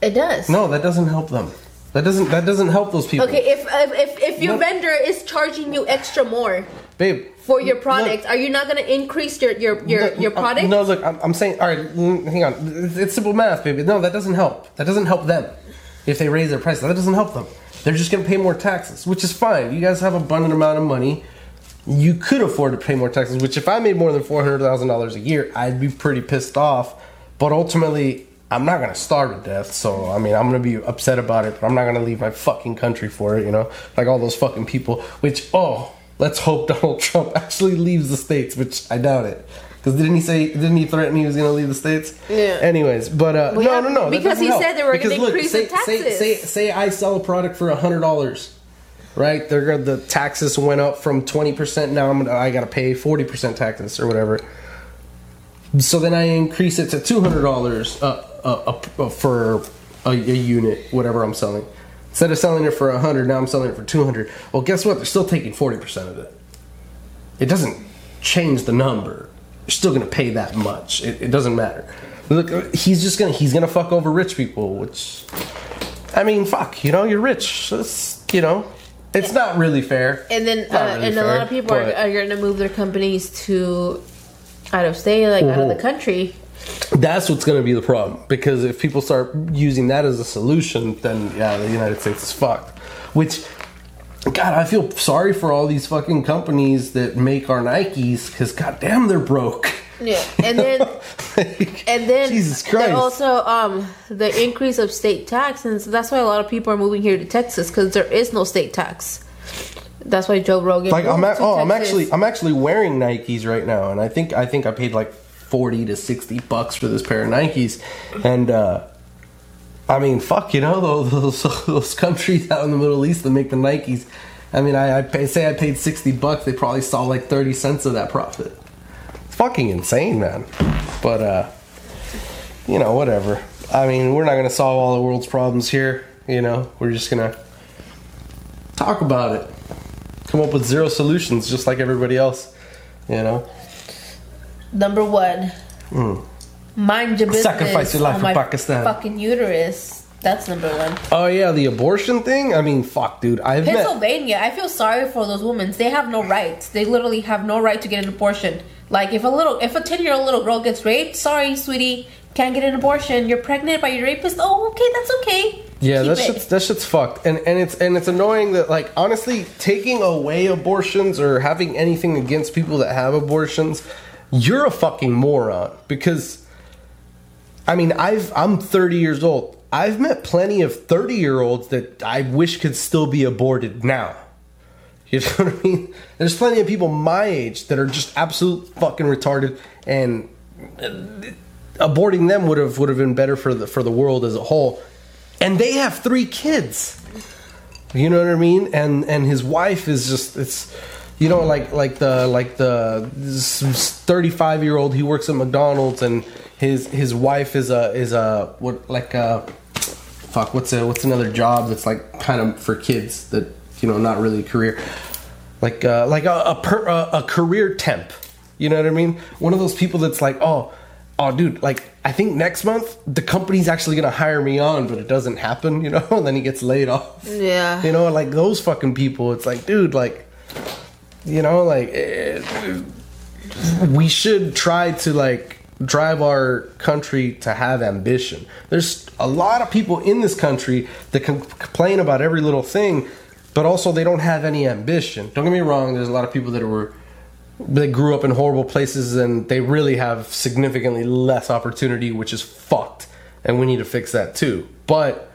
It does. No, that doesn't help them. That doesn't. That doesn't help those people. Okay, if if if, if your No. vendor is charging you extra more babe. for your look- product, are you not gonna increase your your your, Look, your product? No, look, I'm, I'm saying, all right, hang on. It's, it's simple math, baby. No, that doesn't help. That doesn't help them if they raise their prices. That doesn't help them. They're just going to pay more taxes, which is fine. You guys have abundant amount of money. You could afford to pay more taxes. Which, if I made more than four hundred thousand dollars a year, I'd be pretty pissed off. But ultimately, I'm not gonna starve to death. So I mean, I'm gonna be upset about it, but I'm not gonna leave my fucking country for it. You know, like all those fucking people. Which oh, let's hope Donald Trump actually leaves the states, which I doubt it. Because didn't he say? Didn't he threaten he was gonna leave the states? Yeah. Anyways, but uh, Well, no, yeah, no, no. that because he help. said they were gonna increase say, the taxes. say, say I sell a product for a hundred dollars. Right, they're gonna, the taxes went up from twenty percent. Now I'm gonna, I gotta pay forty percent taxes or whatever. So then I increase it to two hundred dollars uh, uh, uh, for a, a unit, whatever I'm selling. Instead of selling it for a hundred, now I'm selling it for two hundred. Well, guess what? They're still taking forty percent of it. It doesn't change the number. You're still gonna pay that much. It, it doesn't matter. Look, he's just gonna he's gonna fuck over rich people, which I mean, fuck. You know, you're rich. It's, you know, it's not really fair. And then, uh, really and a lot of people are, are going to move their companies to out of state, like out of the country. That's what's going to be the problem because if people start using that as a solution, then yeah, the United States is fucked. Which, God, I feel sorry for all these fucking companies that make our Nikes because goddamn, they're broke. Yeah, and then Like, and then Jesus Christ. also um the increase of state tax, and so that's why a lot of people are moving here to Texas because there is no state tax. That's why Joe Rogan. like I'm, moved a- oh, I'm actually, I'm actually wearing Nikes right now, and I think, I think I paid like forty to sixty bucks for this pair of Nikes, and uh, I mean, fuck, you know, those those, countries out in the Middle East that make the Nikes. I mean, I, I pay, say I paid sixty bucks, they probably saw like thirty cents of that profit. It's fucking insane, man. But uh, you know, whatever. I mean, we're not gonna solve all the world's problems here. You know, we're just gonna talk about it come up with zero solutions just like everybody else you know number one. Mm. Mind your business. Sacrifice your life for Pakistan. Fucking uterus. That's number one. oh yeah the abortion thing i mean fuck dude i've met Pennsylvania, I feel sorry for those women. They have no rights. They literally have no right to get an abortion. Like if a little, if a ten year old little girl gets raped, sorry, sweetie, can't get an abortion. You're pregnant by your rapist. Oh, okay, that's okay. yeah Keep that shit's that shit's fucked and and it's and it's annoying that like honestly taking away abortions or having anything against people that have abortions you're a fucking moron because i mean i've i'm 30 years old i've met plenty of 30 year olds that i wish could still be aborted now You know what I mean? There's plenty of people my age that are just absolute fucking retarded, and aborting them would have would have been better for the for the world as a whole. And they have three kids. You know what I mean? And and his wife is just it's you know like like the like the 35 year old he works at McDonald's and his his wife is a is a what like a fuck what's a what's another job that's like kind of for kids that you know not really a career? Like uh, like a a, per, a a career temp. You know what i mean? One of those people that's like oh oh dude like i think next month the company's actually gonna hire me on but it doesn't happen you know? And then he gets laid off. Yeah. you know like those fucking people it's like dude like you know like eh, we should try to like drive our country to have ambition. There's a lot of people in this country that can complain about every little thing but also they don't have any ambition. Don't get me wrong there's a lot of people that were they grew up in horrible places and they really have significantly less opportunity which is fucked and we need to fix that too. But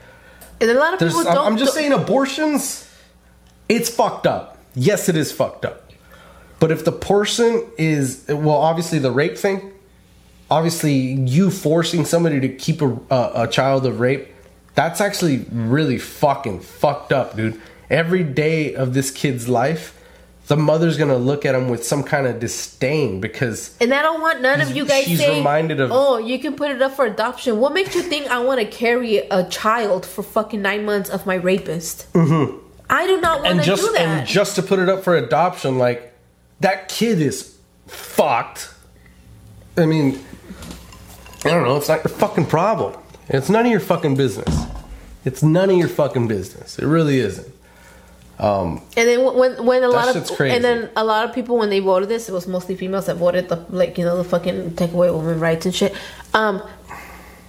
And a lot of people I'm, don't. I'm just saying abortions it's fucked up. Yes it is fucked up but if the person is well obviously the rape thing obviously you forcing somebody to keep a, a, a child of rape that's actually really fucking fucked up dude every day of this kid's life the mother's gonna look at him with some kind of disdain because And I don't want none of you guys She's saying, reminded of- "Oh, you can put it up for adoption." What makes you think I want to carry a child for fucking nine months of my rapist? Mm-hmm. I do not want to do that. and just to put it up for adoption like that kid is fucked i mean i don't know it's not your fucking problem it's none of your fucking business it's none of your fucking business it really isn't um And then when when a lot of and then a lot of people when they voted this, it was mostly females that voted the like you know the fucking take away women rights and shit. Um,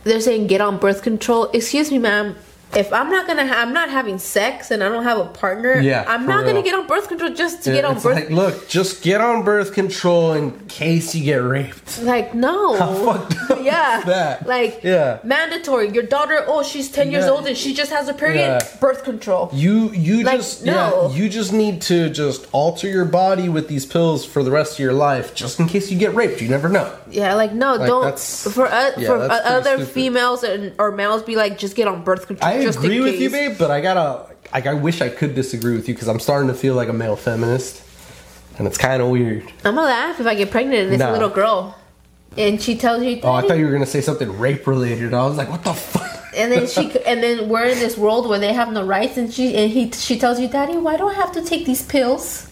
they're saying get on birth control. Excuse me, ma'am. If I'm not gonna, ha- I'm not having sex and I don't have a partner. Yeah, I'm not gonna get on birth control just to Yeah, get on birth. like, look, just get on birth control in case you get raped. Like no, How fucked up yeah, is that? like Yeah. mandatory. Your daughter, oh, she's ten years old and she just has a period. Yeah. Birth control. You you Like, just no. yeah, you just need to just alter your body with these pills for the rest of your life, just in case you get raped. You never know. Yeah, like no, Like, don't for uh, yeah, for uh, other stupid. females and or males be like just get on birth control. I agree with you, babe, but I gotta like I wish I could disagree with you because I'm starting to feel like a male feminist, and it's kind of weird. I'm gonna laugh if I get pregnant and it's Nah. a little girl, and she tells you, Oh, I thought you were gonna say something rape related. I was like, what the fuck? and then she and then we're in this world where they have no rights, and she and he she tells you, Daddy, why do I have to take these pills?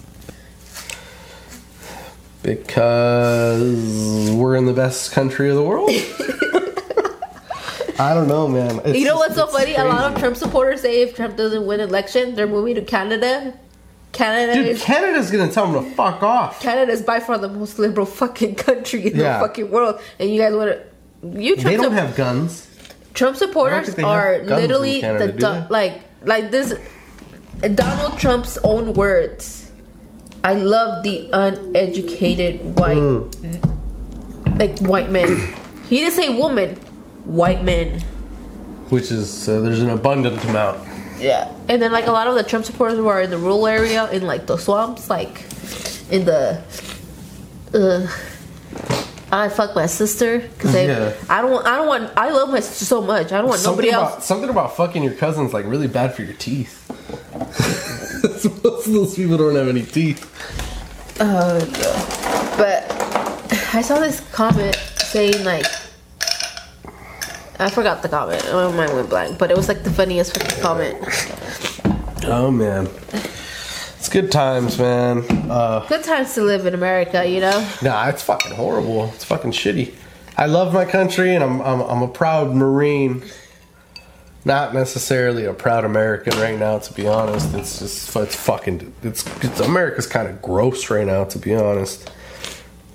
Because we're in the best country of the world. I don't know, man. It's you know what's so funny? A lot of. Trump supporters say if Trump doesn't win election, they're moving to Canada. Canada Dude, is Canada's gonna tell them to fuck off. Canada is by far the most liberal fucking country in Yeah. the fucking world, and you guys want to. You Trump They don't sup- have guns. Trump supporters think they have are literally Canada, the do like like this Donald Trump's own words. I love the uneducated white Hmm. like white men. He didn't say woman, white men. Which is uh, there's an abundant amount. Yeah. And then like a lot of the Trump supporters who are in the rural area in like the swamps, like in the uh I fuck my sister because Yeah. I don't want I don't want I love my sister so much I don't want Something nobody about else something about fucking your cousin's like really bad for your teeth. Most of those people don't have any teeth. Oh, no. But I saw this comment saying like I forgot the comment. Oh, my mind went blank, but it was like the funniest fucking comment. Oh man, it's good times, man. Uh, Good times to live in America, you know. nah, it's fucking horrible. It's fucking shitty. I love my country, and I'm I'm, I'm a proud Marine. Not necessarily a proud American right now, to be honest. It's just it's fucking it's, it's America's kind of gross right now, to be honest.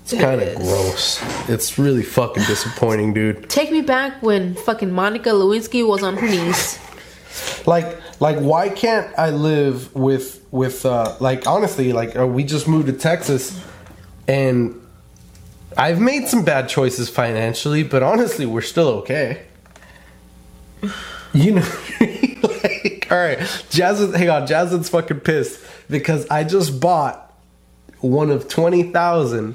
It's kind of It gross. It's really fucking disappointing, dude. Take me back when fucking Monica Lewinsky was on her knees. like like why can't i live with with uh like honestly like uh, we just moved to texas and i've made some bad choices financially but honestly we're still okay you know like all right jasmine hang on jasmine's fucking pissed because i just bought one of 20000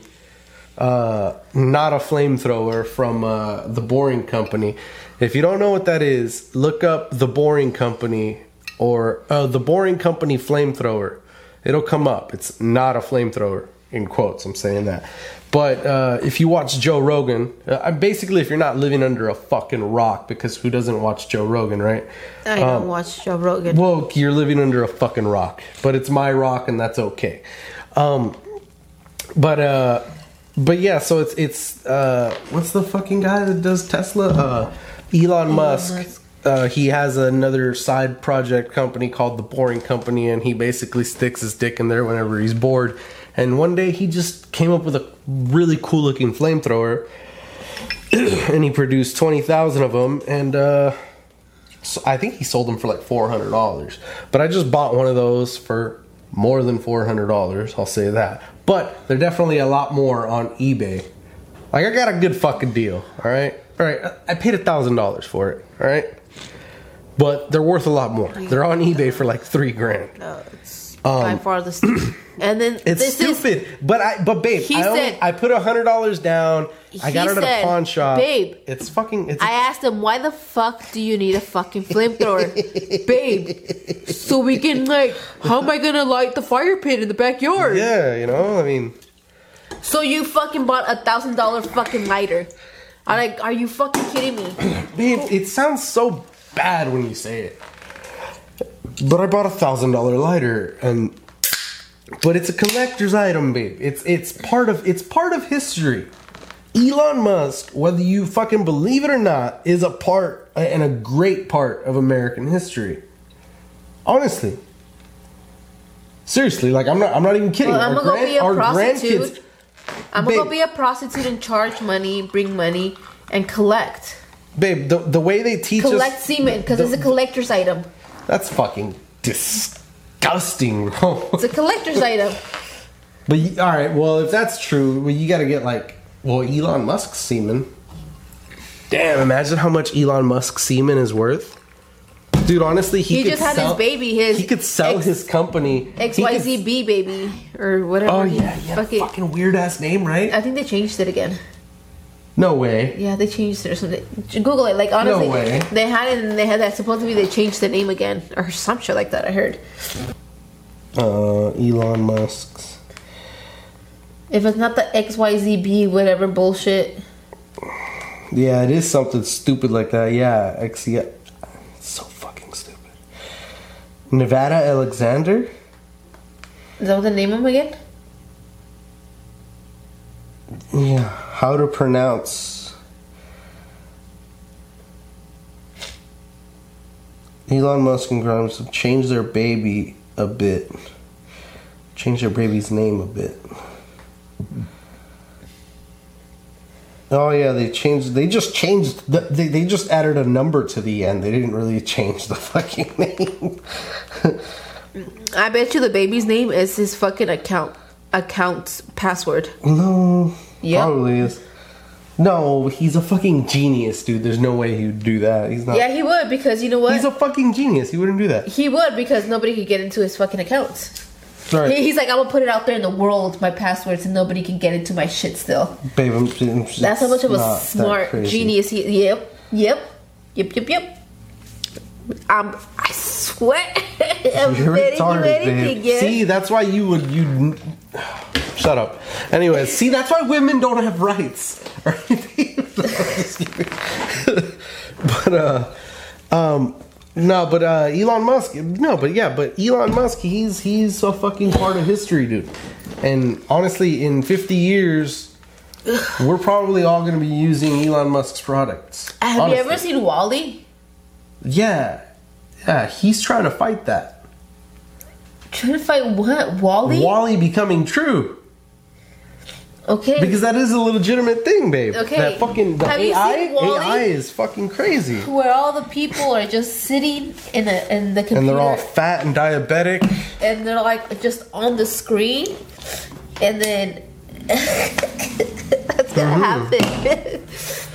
uh, not a flamethrower from uh, the Boring Company. If you don't know what that is, look up the Boring Company or uh, the Boring Company flamethrower. It'll come up. It's not a flamethrower in quotes. I'm saying that. But uh, if you watch Joe Rogan, uh, basically, if you're not living under a fucking rock, because who doesn't watch Joe Rogan, right? I don't watch Joe Rogan. Well, you're living under a fucking rock, but it's my rock, and that's okay. Um, but uh, but yeah, so it's it's uh, what's the fucking guy that does Tesla? Uh, Elon Musk. Musk. Uh, he has another side project company called the Boring Company, and he basically sticks his dick in there whenever he's bored. And one day he just came up with a really cool looking flamethrower, and he produced twenty thousand of them, and uh, so I think he sold them for like four hundred dollars. But I just bought one of those for more than four hundred dollars. I'll say that. But they're definitely a lot more on eBay. Like I got a good fucking deal. All right, all right. I paid a thousand dollars for it. All right, but they're worth a lot more. They're on eBay for like three grand. No, it's by far the st- and then Um, It's this is- stupid. but I but babe, I, only, said- I put a hundred dollars down. I got it at said, a pawn shop. "Babe, it's fucking. It's I asked him, why the fuck do you need a fucking flamethrower? Babe, so we can, like, how am I gonna light the fire pit in the backyard? yeah, you know. I mean, So you fucking bought a thousand dollar fucking lighter. I'm like, are you fucking kidding me? Babe, it sounds so bad when you say it. But I bought a thousand dollar lighter and but it's a collector's item, babe. It's it's part of it's part of history. Elon Musk, whether you fucking believe it or not, is a part and a great part of American history. Honestly. Seriously, like I'm not I'm not even kidding. Well, I'm Our gonna go be a prostitute. I'm gonna go be a prostitute and charge money, bring money, and collect. babe, the the way they teach Collect us, semen because it's a collector's item. that's fucking disgusting, bro. It's a collector's item. But all right, well, if that's true, well, you got to get like, well, Elon Musk's semen. Damn, imagine how much Elon Musk's semen is worth. Dude, honestly, he, He could just had sell, his baby, his he could sell X- his company. XYZB baby or whatever. Oh yeah, yeah, fucking- fucking weird ass name, right? I think they changed it again. No way. Yeah, they changed it or something. Google it. Like honestly, no way. they had it and they had that. Supposedly they changed the name again or some shit like that. I heard. Uh, Elon Musk's. If it's not the XYZB whatever bullshit. Yeah, it is something stupid like that. Yeah, X. Yeah, so fucking stupid. Nevada Alexander. Is that what the name of him again? Yeah, how to pronounce Elon Musk and Grimes have changed their baby a bit. Changed their baby's name a bit. Oh yeah, they changed. They just changed. The, they they just added a number to the end. They didn't really change the fucking name. I bet you the baby's name is his fucking account account's password. no, Yep. probably is. No, he's a fucking genius, dude. There's no way he would do that. He's not. Yeah, he would because you know what? He's a fucking genius. He wouldn't do that. he would because nobody could get into his fucking accounts. He- He's like, I'm gonna put it out there in the world, my passwords, and nobody can get into my shit still. babe. I'm, I'm That's how much of a smart genius he. Yep, yep, yep, yep, yep. Um, I swear, I'm You're ready to do retarded, babe. See, that's why you would you. Shut up. Anyways, see, that's why women don't have rights. Right? But uh, um, no, but uh, Elon Musk. No, but yeah, but Elon Musk. He's he's a fucking part of history, dude. And honestly, in 50 years, we're probably all going to be using Elon Musk's products. Have you ever seen WALL-E? Yeah, yeah. He's trying to fight that. Trying to fight what? WALL-E? WALL-E becoming true. Okay. Because that is a legitimate thing, babe. Okay. That fucking the Have AI AI is fucking crazy. where all the people are just sitting in a in the computer And they're all fat and diabetic. and they're like just on the screen and then that's gonna mm-hmm. happen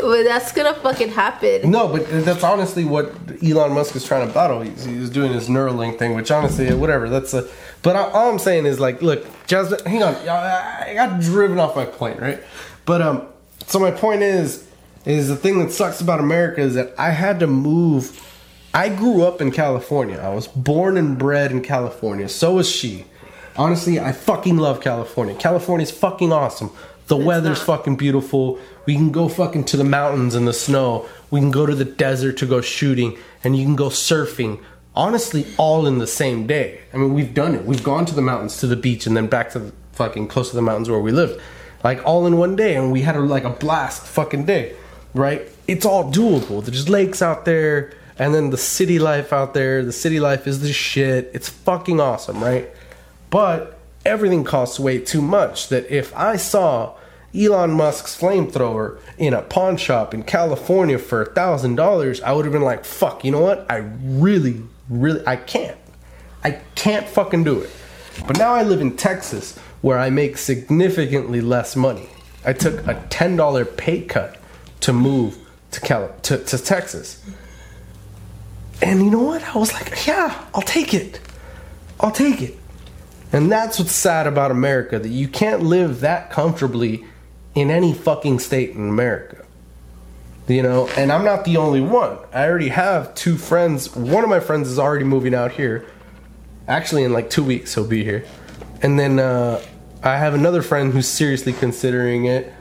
but that's gonna fucking happen No, but that's honestly what Elon Musk is trying to battle. He's, he's doing his Neuralink thing, which honestly, whatever. That's a. But I, all I'm saying is like, look, Jasmine, hang on. I got driven off my plane, right? But um, so my point is, is the thing that sucks about America is that I had to move. I grew up in California. I was born and bred in California. So was she. Honestly, I fucking love California. California's fucking awesome. The weather's not. fucking beautiful. We can go fucking to the mountains in the snow. We can go to the desert to go shooting, and you can go surfing. Honestly, all in the same day. I mean, we've done it. We've gone to the mountains, to the beach, and then back to the fucking close to the mountains where we lived, like all in one day, and we had a, like a blast fucking day, right? It's all doable. There's lakes out there, and then the city life out there. The city life is the shit. It's fucking awesome, right? But everything costs way too much. That if I saw Elon Musk's flamethrower in a pawn shop in California for a thousand dollars, I would have been like, "Fuck!" You know what? I really, really, I can't. I can't fucking do it. But now I live in Texas, where I make significantly less money. I took a ten dollar pay cut to move to Cal to, to Texas. And you know what? I was like, yeah, I'll take it. I'll take it. And that's what's sad about America that you can't live that comfortably in any fucking state in America. You know, and I'm not the only one. I already have two friends. One of my friends is already moving out here. Actually, in like two weeks, he'll be here. And then uh, I have another friend who's seriously considering it.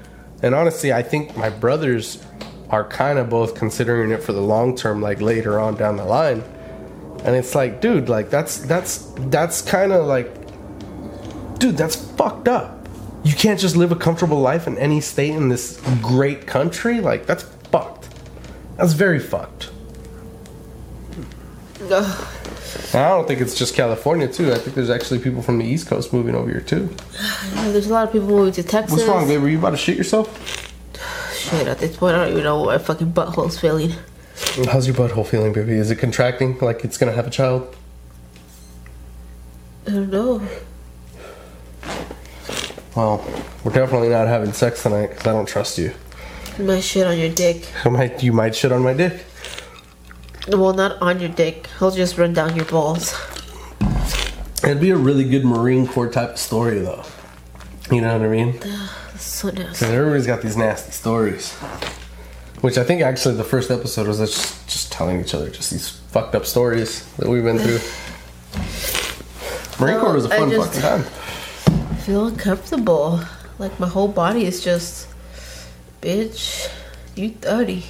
And honestly, I think my brothers are kind of both considering it for the long term, like later on down the line. And it's like, dude, like that's that's that's kind of like, dude, that's fucked up. You can't just live a comfortable life in any state in this great country. Like that's fucked. That's very fucked. Ugh. I don't think it's just California too. I think there's actually people from the East Coast moving over here too. there's a lot of people moving to Texas What's wrong, babe? Were you about to shit yourself? shit. At this point, I don't even know what my fucking butthole's feeling. How's your butthole feeling, baby? Is it contracting like it's gonna have a child? I don't know. Well, we're definitely not having sex tonight because I don't trust you. My shit on your dick. I might, you might shit on my dick. Well, not on your dick. I'll just run down your balls. It'd be a really good Marine Corps type of story, though. You know what I mean? That's so nasty. Because everybody's got these nasty stories. Which I think actually the first episode was us just, just telling each other just these fucked up stories that we've been through. Marine Corps oh, was a fun just- fucking time. I feel uncomfortable. Like my whole body is just, bitch, you 30.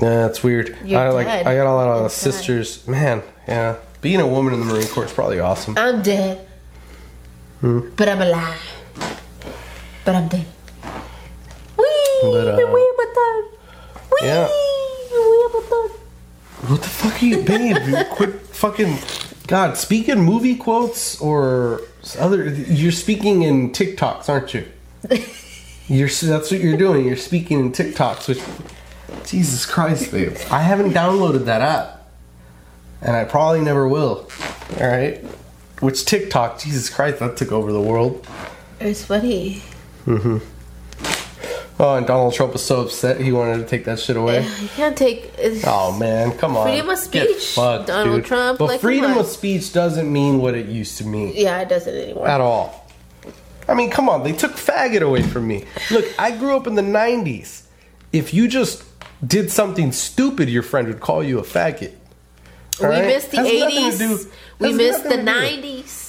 Yeah, it's weird. You're I like dead I got a lot of sisters. Man, yeah. Being a woman in the Marine Corps is probably awesome. I'm dead. Hmm. But I'm alive. But I'm dead. Wee! But, uh, wee, but. Wee! yeah. Wee, but. What the fuck are you, babe? Quit fucking. God, speaking movie quotes or other. You're speaking in TikToks, aren't you? You're that's what you're doing. You're speaking in TikToks, which Jesus Christ, babe. I haven't downloaded that app, and I probably never will. All right. Which TikTok? Jesus Christ, that took over the world. It's funny. Mm-hmm. Oh, and Donald Trump was so upset he wanted to take that shit away. You can't take. Oh man, come on. Freedom of speech, fucked, Donald dude. Trump, But like, freedom of speech doesn't mean what it used to mean Yeah, it doesn't anymore. at all. I mean, come on, they took faggot away from me. Look, I grew up in the '90s. If you just did something stupid, your friend would call you a faggot. we Alright? missed the Has nothing to 80s. do- we missed the to do. 90s.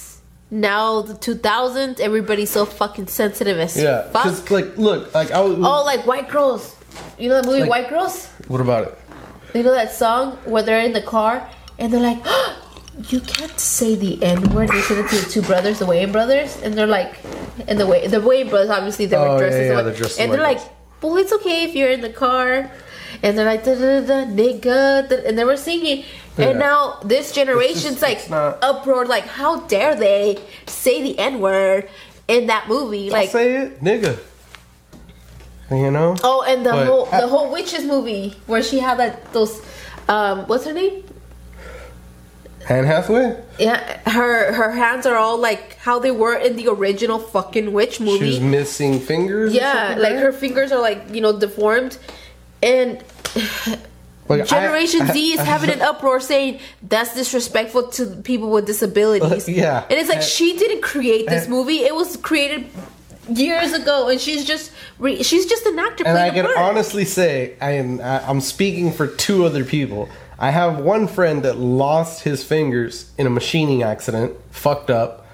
Now the 2000s, everybody's so fucking sensitive as Yeah, fuck. like, look, like I was. Oh, like White Girls. You know that movie Like- White Girls? What about it? You know that song where they're in the car and they're like, "You can't say the N word." They said it to the two brothers, the Wayans brothers, and they're like, and the Way the Wayans brothers obviously they were Oh, dressed yeah, yeah, dressed and they're like, "Well, it's okay if you're in the car." And they're like, da, da, da, nigga, and they were singing. Yeah. And now this generation's just- like not- uproar, like, how dare they say the N word in that movie? I'll Like, say it, nigga. You know? Oh, and the But- whole the whole witches movie where she had that those um what's her name? Anne Hathaway. Yeah, her her hands are all like how they were in the original fucking witch movie. missing fingers. Yeah, like right? her fingers are like you know deformed, and Like, Generation I- Z is having an uproar saying that's disrespectful to people with disabilities. Yeah. and it's like And- she didn't create this and- movie; it was created years ago, and she's just re- she's just an actor. And I can part. honestly say, I am I'm speaking for two other people. I have one friend that lost his fingers in a machining accident, fucked up,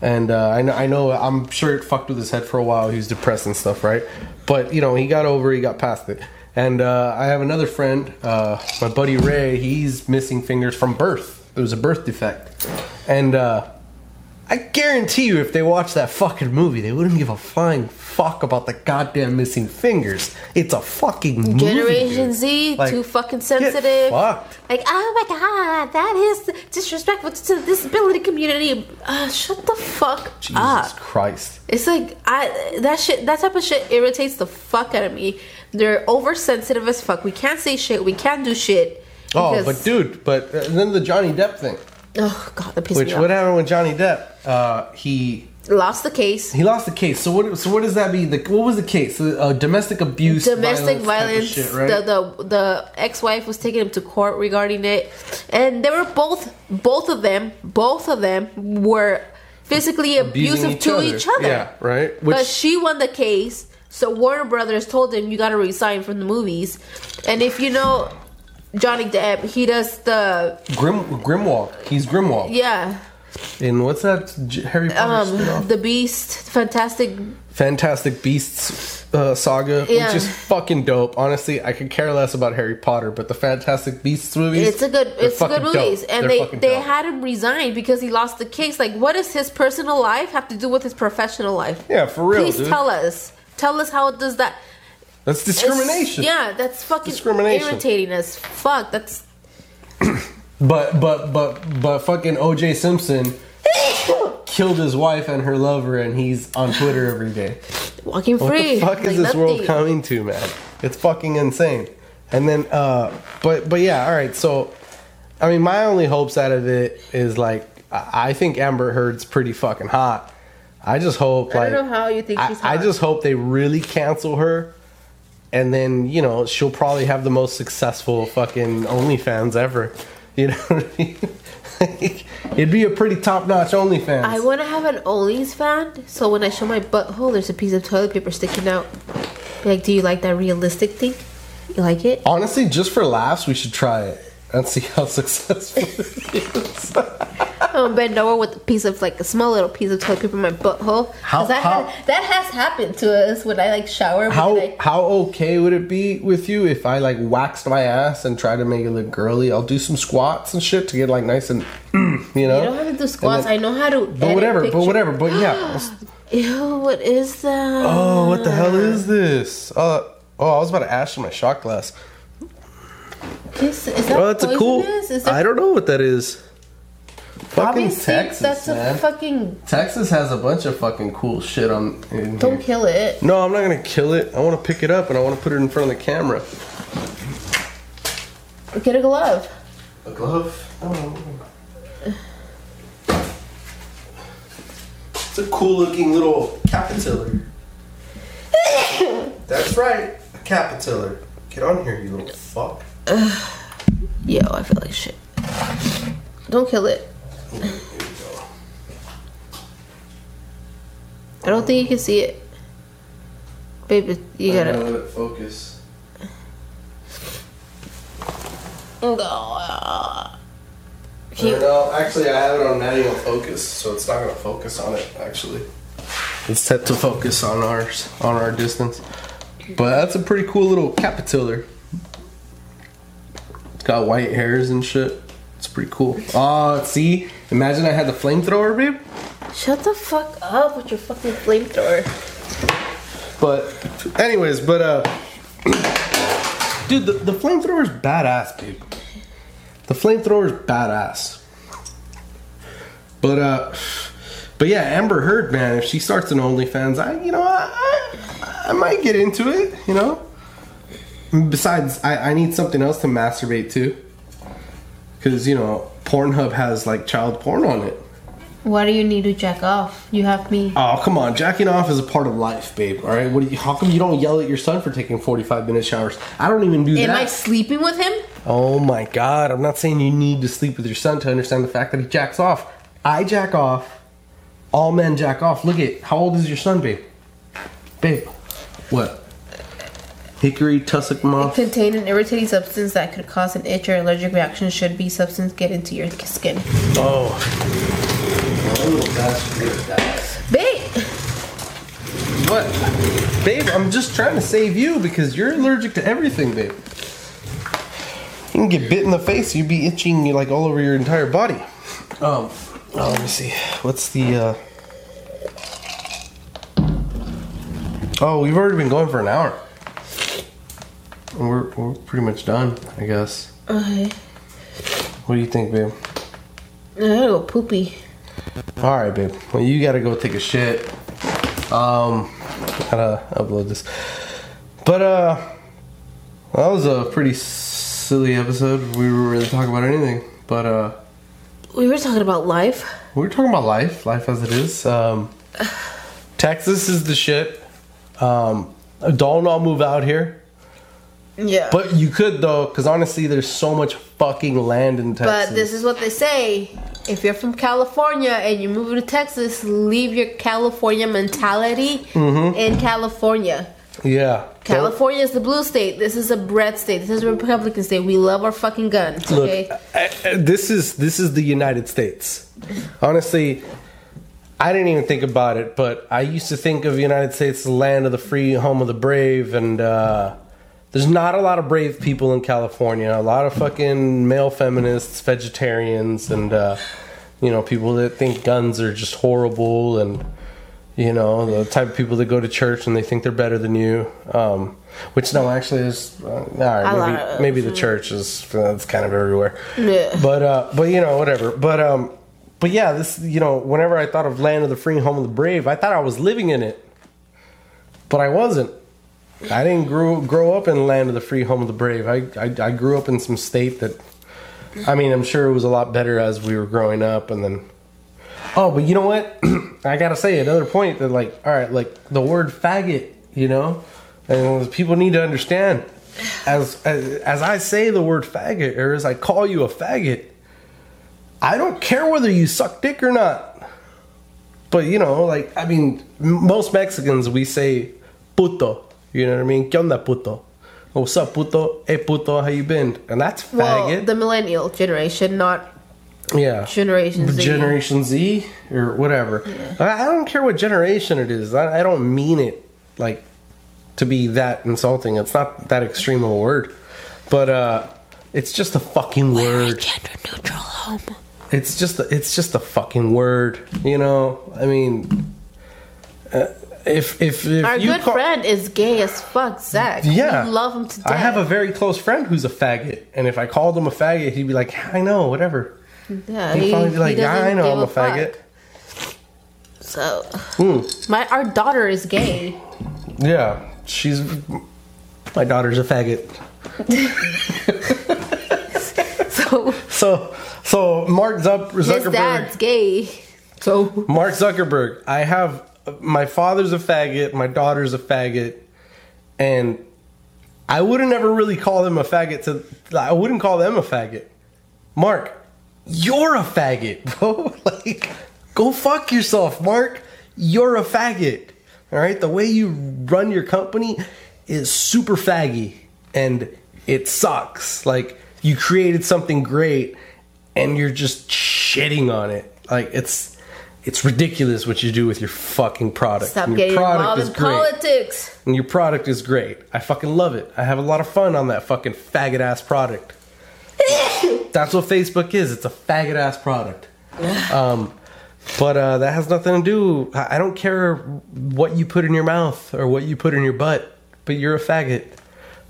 and uh, I know I know I'm sure it fucked with his head for a while. He was depressed and stuff, right? But you know, he got over, he got past it. And uh, I have another friend, uh, my buddy Ray. He's missing fingers from birth. It was a birth defect, and. Uh, I guarantee you, if they watched that fucking movie, they wouldn't give a flying fuck about the goddamn missing fingers. It's a fucking movie, Generation dude. Z, Like, too fucking sensitive. fucked. Like, oh my god, that is disrespectful to the disability community. Uh, shut the fuck Jesus up. Christ. It's like I that shit that type of shit irritates the fuck out of me. They're oversensitive as fuck. We can't say shit. We can't do shit. Oh, because- but dude, but uh, then the Johnny Depp thing. oh god, that pissed Which me what happened with Johnny Depp? Uh, he Lost the case. he lost the case. So what? So what does that mean? The, what was the case? Uh, domestic abuse, domestic of violence. shit, right? The the the ex-wife was taking him to court regarding it, and they were both both of them both of them were physically Abusing abusive to each other. Yeah, right. but she won the case, so Warner Brothers told him you got to resign from the movies, and if you know Johnny Depp, he does the Grim Grimwald. He's Grimwald. yeah In what's that Harry Potter spin-off? um the Beast, Fantastic. Fantastic Beasts uh, saga, Yeah. which is fucking dope. Honestly, I could care less about Harry Potter, but the Fantastic Beasts movies. It's a good, it's a good fucking dope. movies, and They're they they dope. had him resign because he lost the case. Like, what does his personal life have to do with his professional life? Yeah, for real, Please dude. tell us. Tell us how does that? That's it's- discrimination. Yeah, that's fucking Discrimination. irritating as fuck. That's But but but but fucking OJ Simpson killed his wife and her lover, and he's on Twitter every day. Walking What free. What the fuck is like this world coming to, man? It's fucking insane. And then, uh, but but yeah, all right. So, I mean, my only hopes out of it is like I I think Amber Heard's pretty fucking hot. I just hope I don't know how you think I, she's I just hope they really cancel her, and then you know she'll probably have the most successful fucking OnlyFans ever. You know, what I mean? it'd be a pretty top notch OnlyFans. I want to have an Only's fan, so when I show my butthole, there's a piece of toilet paper sticking out. Be Like, do you like that realistic thing? You like it? Honestly, just for laughs, we should try it and see how successful it is. I'm gonna bend over with a piece of like a small little piece of toilet paper in my butthole. How- that, how- has, that has happened to us when I like shower. How I- how okay would it be with you if I like waxed my ass and tried to make it look girly? I'll do some squats and shit to get like nice and you know. you don't have to do squats. then- I know how to. but whatever, but whatever, but yeah. Ew, what is that? Oh, what the hell is this? Uh, oh, I was about to ash in my shot glass. Is, is that Oh, that's a cool. poisonous? Is that I don't know what that is. Fucking obviously Texas, that's man. a fucking. Texas has a bunch of fucking cool shit on. In Don't here. kill it. No, I'm not gonna kill it. I want to pick it up and I want to put it in front of the camera. Get a glove. A glove? Oh. It's a cool looking little capitiller. That's right, a capitiller. Get on here, you little fuck. Yo, I feel like shit. Don't kill it. Here we go. I don't think you can see it. Baby, you I gotta. gotta let it focus. You- no, actually, I have it on manual focus, so it's not gonna focus on it. Actually, it's set to focus on ours, on our distance. But that's a pretty cool little capitiller. It's got white hairs and shit. It's pretty cool. Ah, see, imagine I had the flamethrower, babe. Shut the fuck up with your fucking flamethrower. But, anyways, but uh, dude, the, the flamethrower's badass, babe. The flamethrower's badass. But uh, but yeah, Amber Heard, man, if she starts an OnlyFans, I you know I I, I might get into it, you know. Besides, I, I need something else to masturbate to. Cause you know, Pornhub has like child porn on it. Why do you need to jack off? You have me. Oh come on, jacking off is a part of life, babe. All right, what? Do you, how come you don't yell at your son for taking forty-five minute showers? I don't even do Am that. Am I sleeping with him? oh my god, I'm not saying you need to sleep with your son to understand the fact that he jacks off. I jack off. All men jack off. Look at how old is your son, babe? Babe, what? Hickory tussock moth. Contain an irritating substance that could cause an itch or allergic reaction should be substance get into your skin. Oh. Oh. Babe! What? Babe, I'm just trying to save you because you're allergic to everything, babe. You can get bit in the face, you'd be itching like all over your entire body. Um, oh, let me see. What's the, uh. Oh, we've already been going for an hour. We're, we're pretty much done, I guess. Okay. What do you think, babe? I gotta go poopy. All right, babe. Well, you gotta go take a shit. Um, gotta upload this. But uh, that was a pretty silly episode. We were really talking about anything, but uh, We were talking about life. we were talking about life, life as it is. Um, Texas is the shit. Um, don't all move out here, Yeah. but you could though, because honestly, there's so much fucking land in Texas. But this is what they say. If you're from California and you move to Texas, leave your California mentality Mm-hmm. in California. yeah. California is the blue state. This is a red state. This is a Republican state. We love our fucking guns. Look, Okay. I- I- this is this is the United States. Honestly, I didn't even think about it, but I used to think of the United States as the land of the free, home of the brave, and uh, there's not a lot of brave people in California. A lot of fucking male feminists, vegetarians, and uh, you know people that think guns are just horrible, and you know the type of people that go to church and they think they're better than you. Um, which no, actually is uh, all right. Maybe, maybe the church is uh, it's kind of everywhere. Yeah. But uh, but you know whatever. But um, but yeah, this you know, whenever I thought of land of the free, home of the brave, I thought I was living in it, but I wasn't. I didn't grow grow up in the land of the free, home of the brave. I I, I grew up in some state that, I mean, I'm sure it was a lot better as we were growing up, and then. Oh, but you know what? I gotta say another point that like, all right, like the word faggot, you know, and people need to understand. As, as as I say the word faggot, or as I call you a faggot, I don't care whether you suck dick or not. But you know, like I mean, most Mexicans we say puto. You know what I mean? ¿Qué onda puto? What's up puto? Hey puto, how you been? And that's Well, the millennial generation, not yeah. Generation Z. Generation Z or whatever. I, I don't care what generation it is. I, I don't mean it like to be that insulting. It's not that extreme of a word, but uh, it's just a fucking word. gender neutral home. It's just a, it's just a fucking word. You know. I mean, uh, if if, if Our you good call- friend is gay as fuck, Zach. Yeah, we love him to death. I have a very close friend who's a faggot, and if I called him a faggot, he'd be like, "I know, whatever." yeah, He'd probably be like, "Yeah, I know, I'm a faggot." So, Hmm. my our daughter is gay. Yeah, she's my daughter's a faggot. So So, so Mark Zuck- his Zuckerberg. dad's gay. So Mark Zuckerberg. I have my father's a faggot, my daughter's a faggot, and I wouldn't ever really call them a faggot. To I wouldn't call them a faggot. Mark, you're a faggot, bro. like, go fuck yourself, Mark. You're a faggot. All right, the way you run your company is super faggy, and it sucks. Like, you created something great, and you're just shitting on it. Like, it's it's ridiculous what you do with your fucking product. stop And your getting involved in politics. and your product is great. I fucking love it. I have a lot of fun on that fucking faggot ass product. That's what Facebook is. It's a faggot ass product. Um, but uh, that has nothing to do. I I don't care what you put in your mouth or what you put in your butt, but you're a faggot.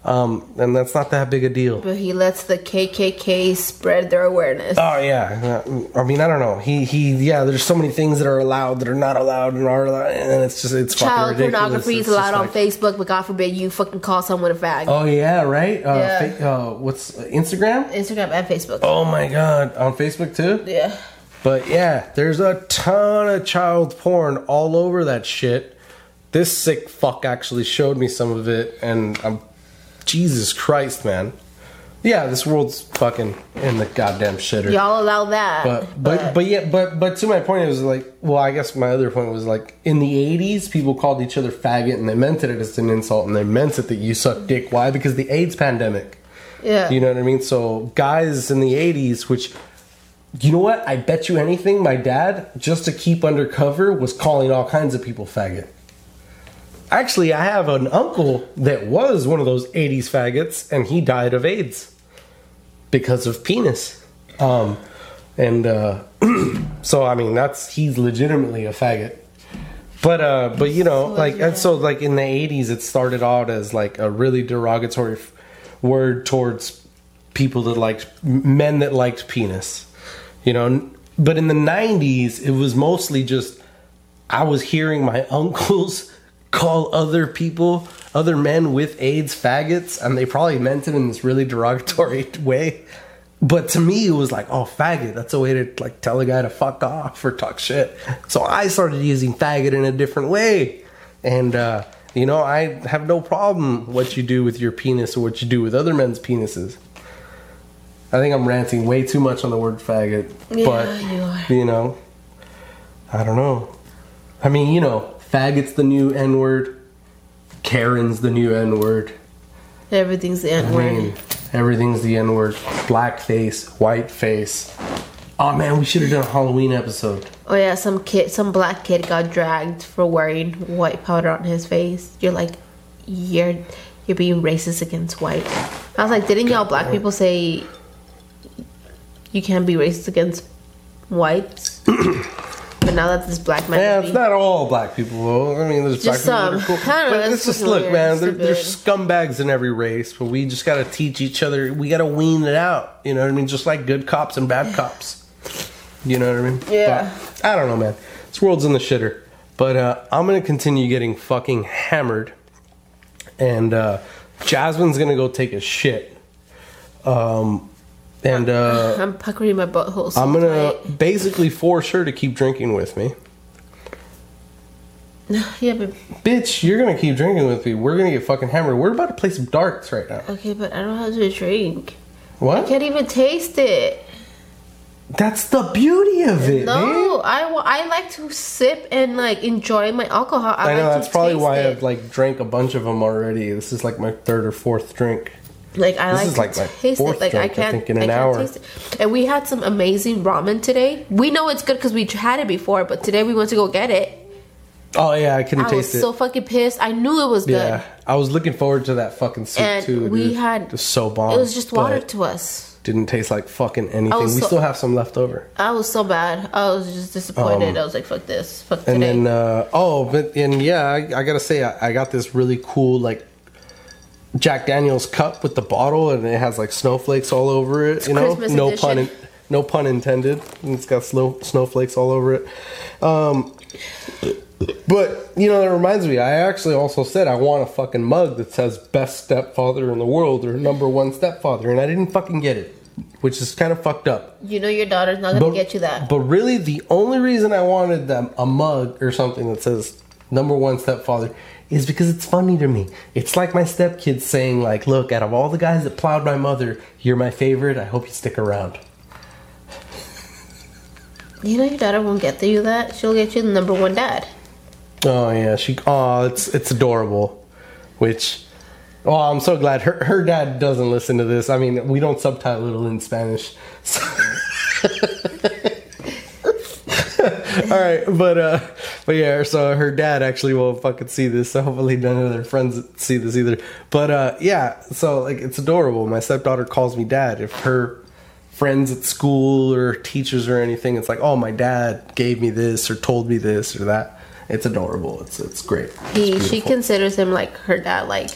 Um, and that's not that big a deal. But he lets the KKK spread their awareness. Oh yeah, I mean I don't know. He he yeah. There's so many things that are allowed that are not allowed and are allowed, and it's just it's Child fucking ridiculous. pornography is allowed on like- Facebook, but God forbid you fucking call someone a fag. Oh yeah, right. Uh, Yeah. fa- uh, what's uh, Instagram? Instagram and Facebook. Oh my god, on Facebook too. Yeah. But yeah, there's a ton of child porn all over that shit. This sick fuck actually showed me some of it, and I'm Jesus Christ, man. Yeah, this world's fucking in the goddamn shitter. Y'all allow that. But but but yeah, but but to my point, it was like, well, I guess my other point was like, in the '80s, people called each other faggot, and they meant it as an insult, and they meant it that you suck dick. Why? Because the AIDS pandemic. yeah. You know what I mean? So guys in the '80s, which you know what? I bet you anything, my dad, just to keep undercover, was calling all kinds of people faggot. Actually, I have an uncle that was one of those '80s faggots, and he died of AIDS because of penis. Um, and uh, so, I mean, that's he's legitimately a faggot. But uh, but you know, like and so like in the '80s, it started out as like a really derogatory f- word towards people that liked men that liked penis, you know. But in the '90s, it was mostly just I was hearing my uncles call other people, other men with AIDS, faggots, and they probably meant it in this really derogatory way. But to me, it was like, oh, faggot. That's a way to like tell a guy to fuck off or talk shit. So I started using faggot in a different way, and uh, you know, I have no problem what you do with your penis or what you do with other men's penises. I think I'm ranting way too much on the word faggot, Yeah, but you you know, I don't know. I mean, you know, faggot's the new N word. Karen's the new N word. Everything's the N word. mean, everything's the N word. Black face, white face. Oh man, we should have done a Halloween episode. Oh yeah, some kid, some black kid got dragged for wearing white powder on his face. You're like, you're you're being racist against white. I was like, didn't y'all black people say you can't be racist against whites? but now that this black man, Yeah, it's being- not all black people. though. I mean, there's Just black people some. are cool. I don't know, But it's it's just look, man. There, there's scumbags in every race, but we just got to teach each other. We got to wean it out. You know what I mean? Just like good cops and bad cops. You know what I mean? Yeah. But I don't know, man. This world's in the shitter. But uh, I'm gonna continue getting fucking hammered, and uh, Jasmine's gonna go take a shit. Um, and uh, I'm puckering my butthole. So I'm gonna tight. basically force her to keep drinking with me. Yeah, but Bitch, you're gonna keep drinking with me. We're gonna get fucking hammered. We're about to play some darts right now. okay, but I don't know how to drink. I What? can't even taste it. That's the beauty of it, No. I, I like to sip and like enjoy my alcohol. I, I know like that's probably why it. I've like drank a bunch of them already. This is like my third or fourth drink. Like I This like to like taste it. Like I drink, I can't. think, in I an can't hour. taste it. And we had some amazing ramen today. We know it's good because we had it before, but today we went to go get it. Oh yeah, I couldn't I was taste it. so fucking pissed. I knew it was good. yeah, I was looking forward to that fucking soup And too. we dude. had- it was so bomb. It was just water to us. Didn't taste like fucking anything. was We still have some left over. I was so bad. I was just disappointed. I was like, "Fuck this, fuck Um, And today." then uh, oh, but and yeah, I, I gotta say I, I got this really cool like Jack Daniel's cup with the bottle, and it has like snowflakes all over it. you know, Christmas no edition. pun, in, no pun intended. And it's got snow snowflakes all over it. Um, but you know, that reminds me. I actually also said I want a fucking mug that says "best stepfather in the world" or "number one stepfather," and I didn't fucking get it, which is kind of fucked up. you know your daughter's not gonna get you that. But really, the only reason I wanted them a mug or something that says "number one stepfather" is because it's funny to me. It's like my stepkids saying, "Like, look, out of all the guys that plowed my mother, you're my favorite. I hope you stick around." You know your daughter won't get you that. She'll get you the number one dad. Oh yeah, she. Oh, it's it's adorable. Which, oh, I'm so glad her her dad doesn't listen to this. I mean, we don't subtitle it in Spanish. So. All right, but uh, but yeah, so her dad actually won't fucking see this. So hopefully none of their friends see this either. But uh, yeah, so like it's adorable. My stepdaughter calls me dad. If her friends at school or teachers or anything, it's like, oh, my dad gave me this or told me this or that. It's adorable. It's it's great. It's He she considers him like her dad. Like,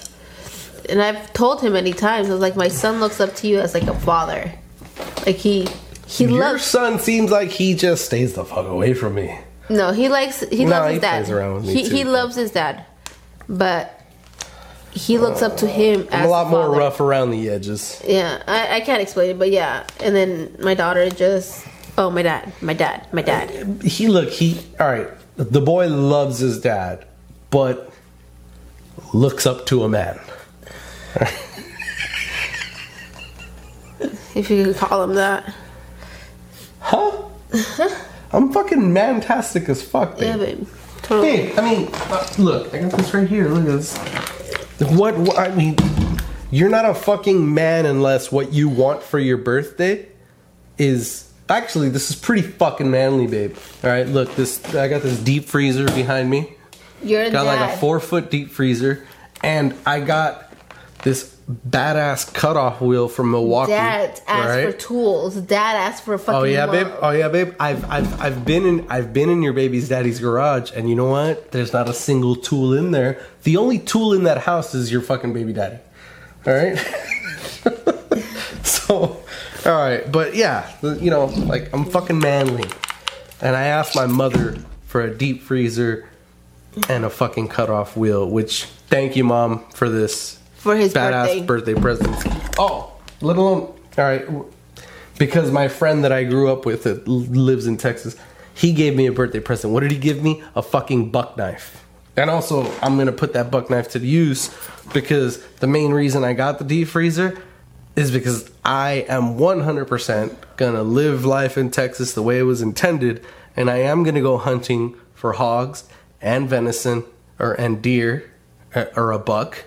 and I've told him many times. I was like, my son looks up to you as like a father. Like he he Your loves. Your son seems like he just stays the fuck away from me. No, he likes he No, loves he his dad. plays around with me he too, he loves his dad, but he looks up to him as I'm a lot more rough around the edges. Yeah, I, I can't explain it, but yeah. And then my daughter just, oh my dad, my dad, my dad. He look he all right. The boy loves his dad, but looks up to a man. If you could call him that. Huh? I'm fucking mantastic as fuck, Yeah, babe. babe. Totally. Hey, I mean, uh, look, I got this right here. Look at this. What, what? I mean, you're not a fucking man unless what you want for your birthday is actually this is pretty fucking manly, babe. All right, look, this I got this deep freezer behind me. You're Got dad. like a four foot deep freezer, and I got this badass cutoff wheel from Milwaukee. Dad asked right? for tools. Dad asked for a fucking. Oh yeah, babe. Oh yeah, babe. I've I've I've been in I've been in your baby's daddy's garage, and you know what? There's not a single tool in there. The only tool in that house is your fucking baby daddy. All right. so, all right, but yeah, you know, like I'm fucking manly, and I asked my mother for a deep freezer and a fucking cutoff wheel. Which thank you, mom, for this For his badass birthday. birthday presents. Oh, let alone all right, because my friend that I grew up with that lives in Texas, he gave me a birthday present. What did he give me? A fucking buck knife. And also, I'm gonna put that buck knife to use because the main reason I got the deep freezer is because I am 100% gonna live life in Texas the way it was intended, and I am gonna go hunting for hogs and venison or and deer uh, or a buck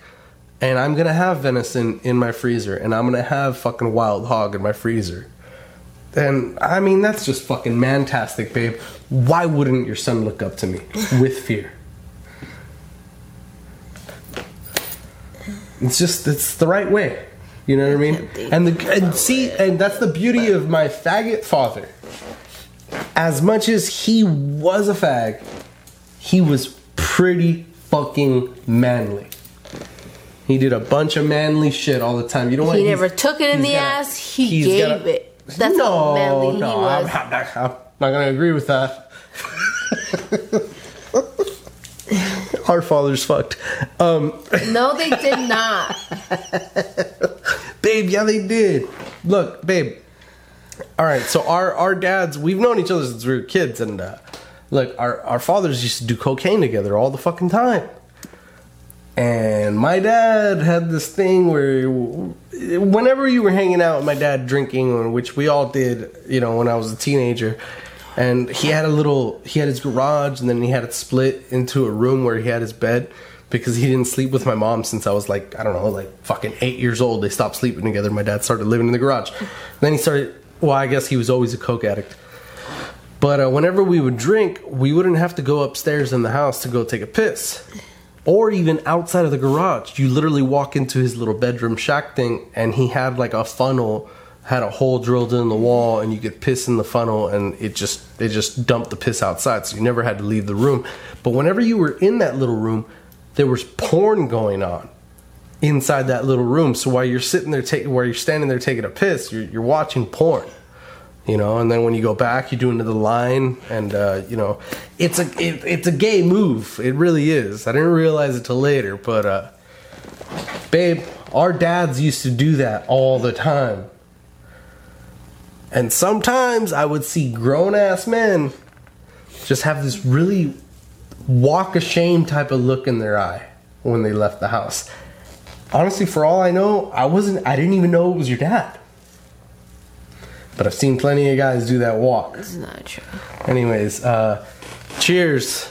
and I'm gonna have venison in my freezer, and I'm gonna have fucking wild hog in my freezer. And I mean, that's just fucking mantastic, babe. Why wouldn't your son look up to me with fear? It's just, it's the right way. You know what I mean? And the and see, and that's the beauty of my faggot father. As much as he was a fag, he was pretty fucking manly. He did a bunch of manly shit all the time. You know what? He never took it in the got a- ass. He gave got a- it. That's how manly he was. I'm, I'm- Not gonna agree with that. Our fathers fucked. Um, No, they did not. babe, yeah, they did. Look, babe. All right, so our our dads, we've known each other since we were kids, and uh, look, our our fathers used to do cocaine together all the fucking time. And my dad had this thing where, whenever you were hanging out with my dad drinking, which we all did, you know, when I was a teenager, and he had a little, he had his garage, and then he had it split into a room where he had his bed because he didn't sleep with my mom since I was like, I don't know, like fucking eight years old. They stopped sleeping together. My dad started living in the garage. Then he started, well, I guess he was always a coke addict. But uh, whenever we would drink, we wouldn't have to go upstairs in the house to go take a piss. Or even outside of the garage. You literally walk into his little bedroom shack thing, and he had like a funnel, had a hole drilled in the wall, and you could piss in the funnel, and it just it just dumped the piss outside, so you never had to leave the room. But whenever you were in that little room, there was porn going on inside that little room. So while you're sitting there taking, while you're standing there taking a piss, you're, you're watching porn, you know. And then when you go back, you do another line, and uh, you know, it's a it, it's a gay move. It really is. I didn't realize it till later, but uh, babe, our dads used to do that all the time. And sometimes I would see grown ass men just have this really walk of shame type of look in their eye when they left the house. Honestly, for all I know, I wasn't I didn't even know it was your dad. But I've seen plenty of guys do that walk. It's not true. Anyways, uh cheers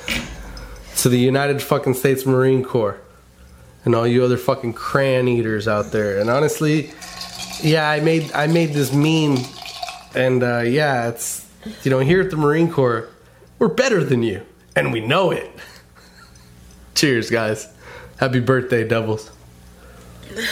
to the United fucking States Marine Corps and all you other fucking crayon eaters out there. And honestly, yeah, I made I made this meme and uh yeah, it's you know, here at the Marine Corps, we're better than you and we know it. Cheers, guys. Happy birthday, doubles.